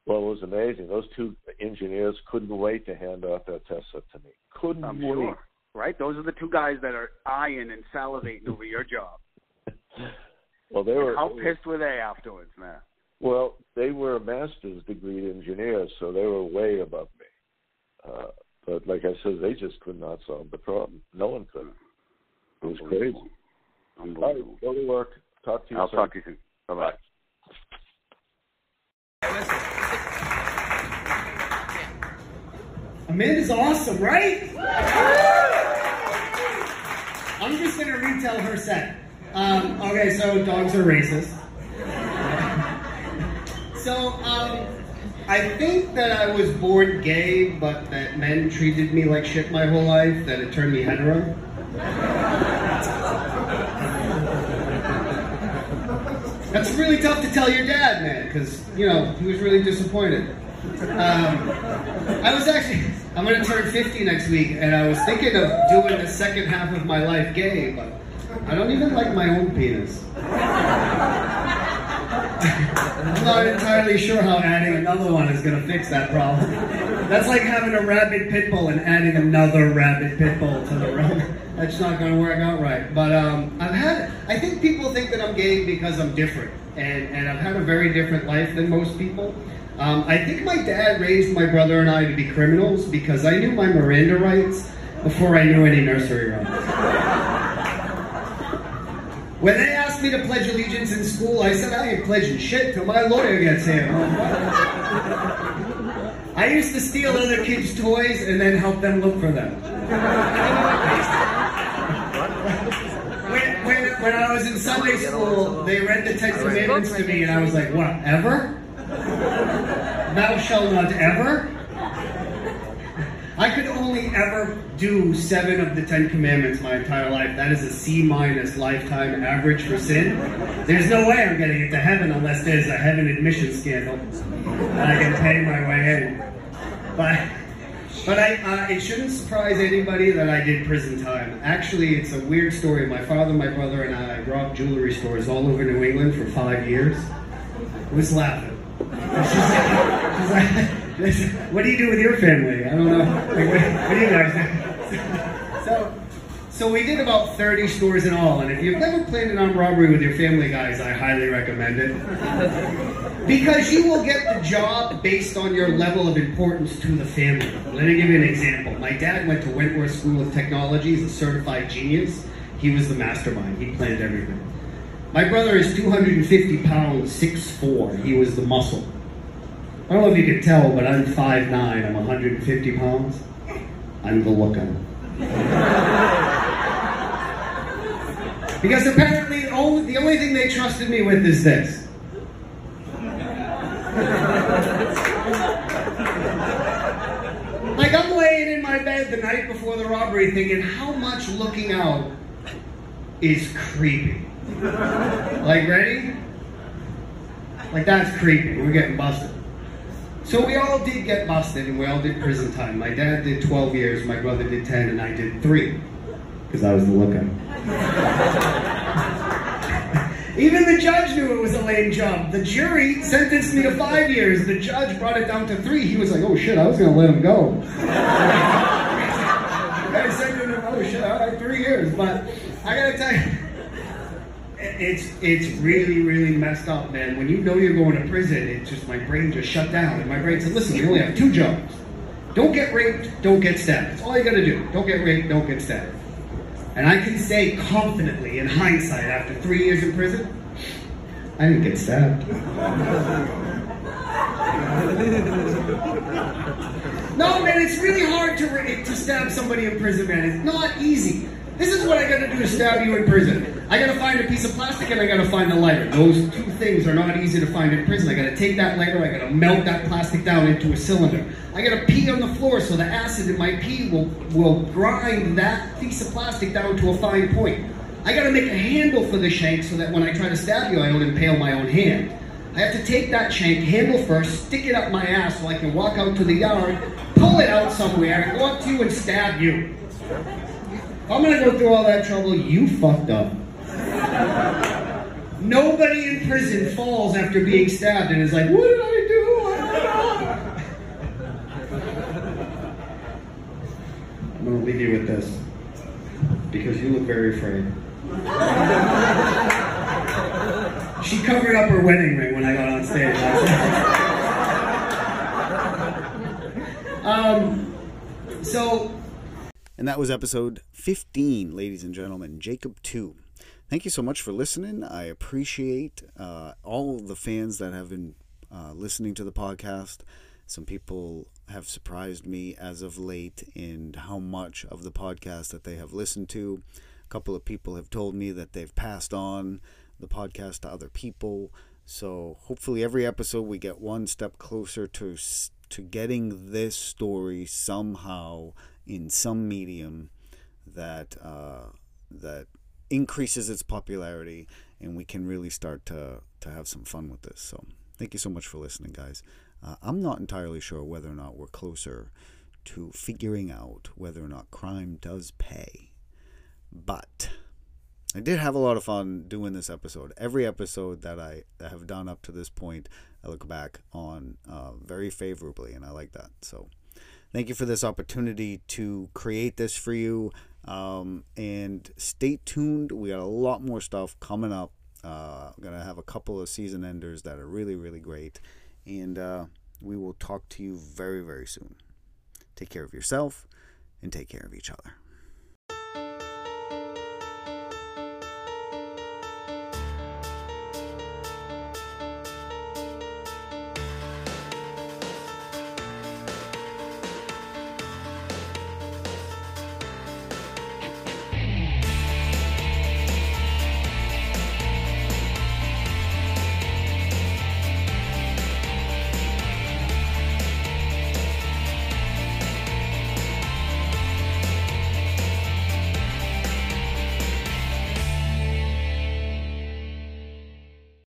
Well, it was amazing. Those two engineers couldn't wait to hand off that test set to me. Couldn't I'm wait. sure. Right? Those are the two guys that are eyeing and salivating over your job. Well, they And were how pissed were they afterwards, man? Well. They were master's degree engineers, so they were way above me. Uh, but like I said, they just could not solve the problem. No one could. It was crazy. All right, Unbelievable. go to work. Talk to you I'll soon. talk to you soon. Bye bye. Amanda's awesome, right? I'm just gonna retell her set. Um, okay, so dogs are racist. So um, I think that I was born gay, but that men treated me like shit my whole life. That it turned me hetero. That's really tough to tell your dad, man, because you know he was really disappointed. Um, I was actually, I'm going to turn 50 next week, and I was thinking of doing the second half of my life gay, but I don't even like my own penis. I'm not entirely sure how adding another one is going to fix that problem. That's like having a rabid pit bull and adding another rabid pit bull to the room. That's not going to work out right. But um, I've had, I think people think that I'm gay because I'm different, and, and I've had a very different life than most people. Um, I think my dad raised my brother and I to be criminals because I knew my Miranda rights before I knew any nursery rhymes. When they asked me to pledge allegiance in school, I said I ain't pledging shit till my lawyer gets here. I used to steal other kids' toys and then help them look for them. When, when, when I was in Sunday school, they read the Ten Commandments to me, and I was like, what, ever? Thou shalt not ever? I could only ever do seven of the Ten Commandments my entire life. That is a C minus lifetime average for sin. There's no way I'm getting into heaven unless there's a heaven admission scandal and I can pay my way in. But but I, uh, it shouldn't surprise anybody that I did prison time. Actually, it's a weird story. My father, my brother, and I robbed jewelry stores all over New England for five years. Who's laughing? What do you do with your family? I don't know. Like, what, what do you guys? So, so we did about 30 stores in all, and if you've never planned an armed robbery with your family, guys, I highly recommend it. Because you will get the job based on your level of importance to the family. Let me give you an example. My dad went to Wentworth School of Technology. He's a certified genius. He was the mastermind. He planned everything. My brother is 250 pounds, 6'4". He was the muscle. I don't know if you can tell, but I'm 5'9". I'm 150 pounds. I'm the lookout. because apparently the only, the only thing they trusted me with is this. like I'm laying in my bed the night before the robbery thinking how much looking out is creepy. Like ready? Like that's creepy. We're getting busted. So we all did get busted and we all did prison time. My dad did 12 years, my brother did 10, and I did 3. Because I was the lookout. Even the judge knew it was a lame job. The jury sentenced me to five years. The judge brought it down to three. He was like, oh shit, I was going to let him go. I said to him, oh shit, right, three years. But I got to tell you, it's it's really really messed up, man. When you know you're going to prison, it just my brain just shut down, and my brain said, "Listen, you only have two jobs: don't get raped, don't get stabbed. That's all you got to do. Don't get raped, don't get stabbed." And I can say confidently, in hindsight, after three years in prison, I didn't get stabbed. no, man, it's really hard to to stab somebody in prison, man. It's not easy. This is what I gotta do to stab you in prison. I gotta find a piece of plastic and I gotta find a lighter. Those two things are not easy to find in prison. I gotta take that lighter, I gotta melt that plastic down into a cylinder. I gotta pee on the floor so the acid in my pee will, will grind that piece of plastic down to a fine point. I gotta make a handle for the shank so that when I try to stab you, I don't impale my own hand. I have to take that shank, handle first, stick it up my ass so I can walk out to the yard, pull it out somewhere, go up to you and stab you. I'm gonna go through all that trouble, you fucked up. Nobody in prison falls after being stabbed and is like, what did I do? I don't know. I'm gonna leave you with this. Because you look very afraid. she covered up her wedding ring when I got on stage um, so and that was episode 15, ladies and gentlemen, Jacob 2. Thank you so much for listening. I appreciate uh, all the fans that have been uh, listening to the podcast. Some people have surprised me as of late in how much of the podcast that they have listened to. A couple of people have told me that they've passed on the podcast to other people. So hopefully, every episode we get one step closer to to getting this story somehow in some medium that uh, that increases its popularity and we can really start to to have some fun with this. So thank you so much for listening, guys. Uh, I'm not entirely sure whether or not we're closer to figuring out whether or not crime does pay, but I did have a lot of fun doing this episode. Every episode that I have done up to this point, I look back on uh, very favorably, and I like that. So thank you for this opportunity to create this for you. Um, and stay tuned. We got a lot more stuff coming up. Uh, I'm gonna have a couple of season enders that are really, really great, and uh, we will talk to you very, very soon. Take care of yourself and take care of each other.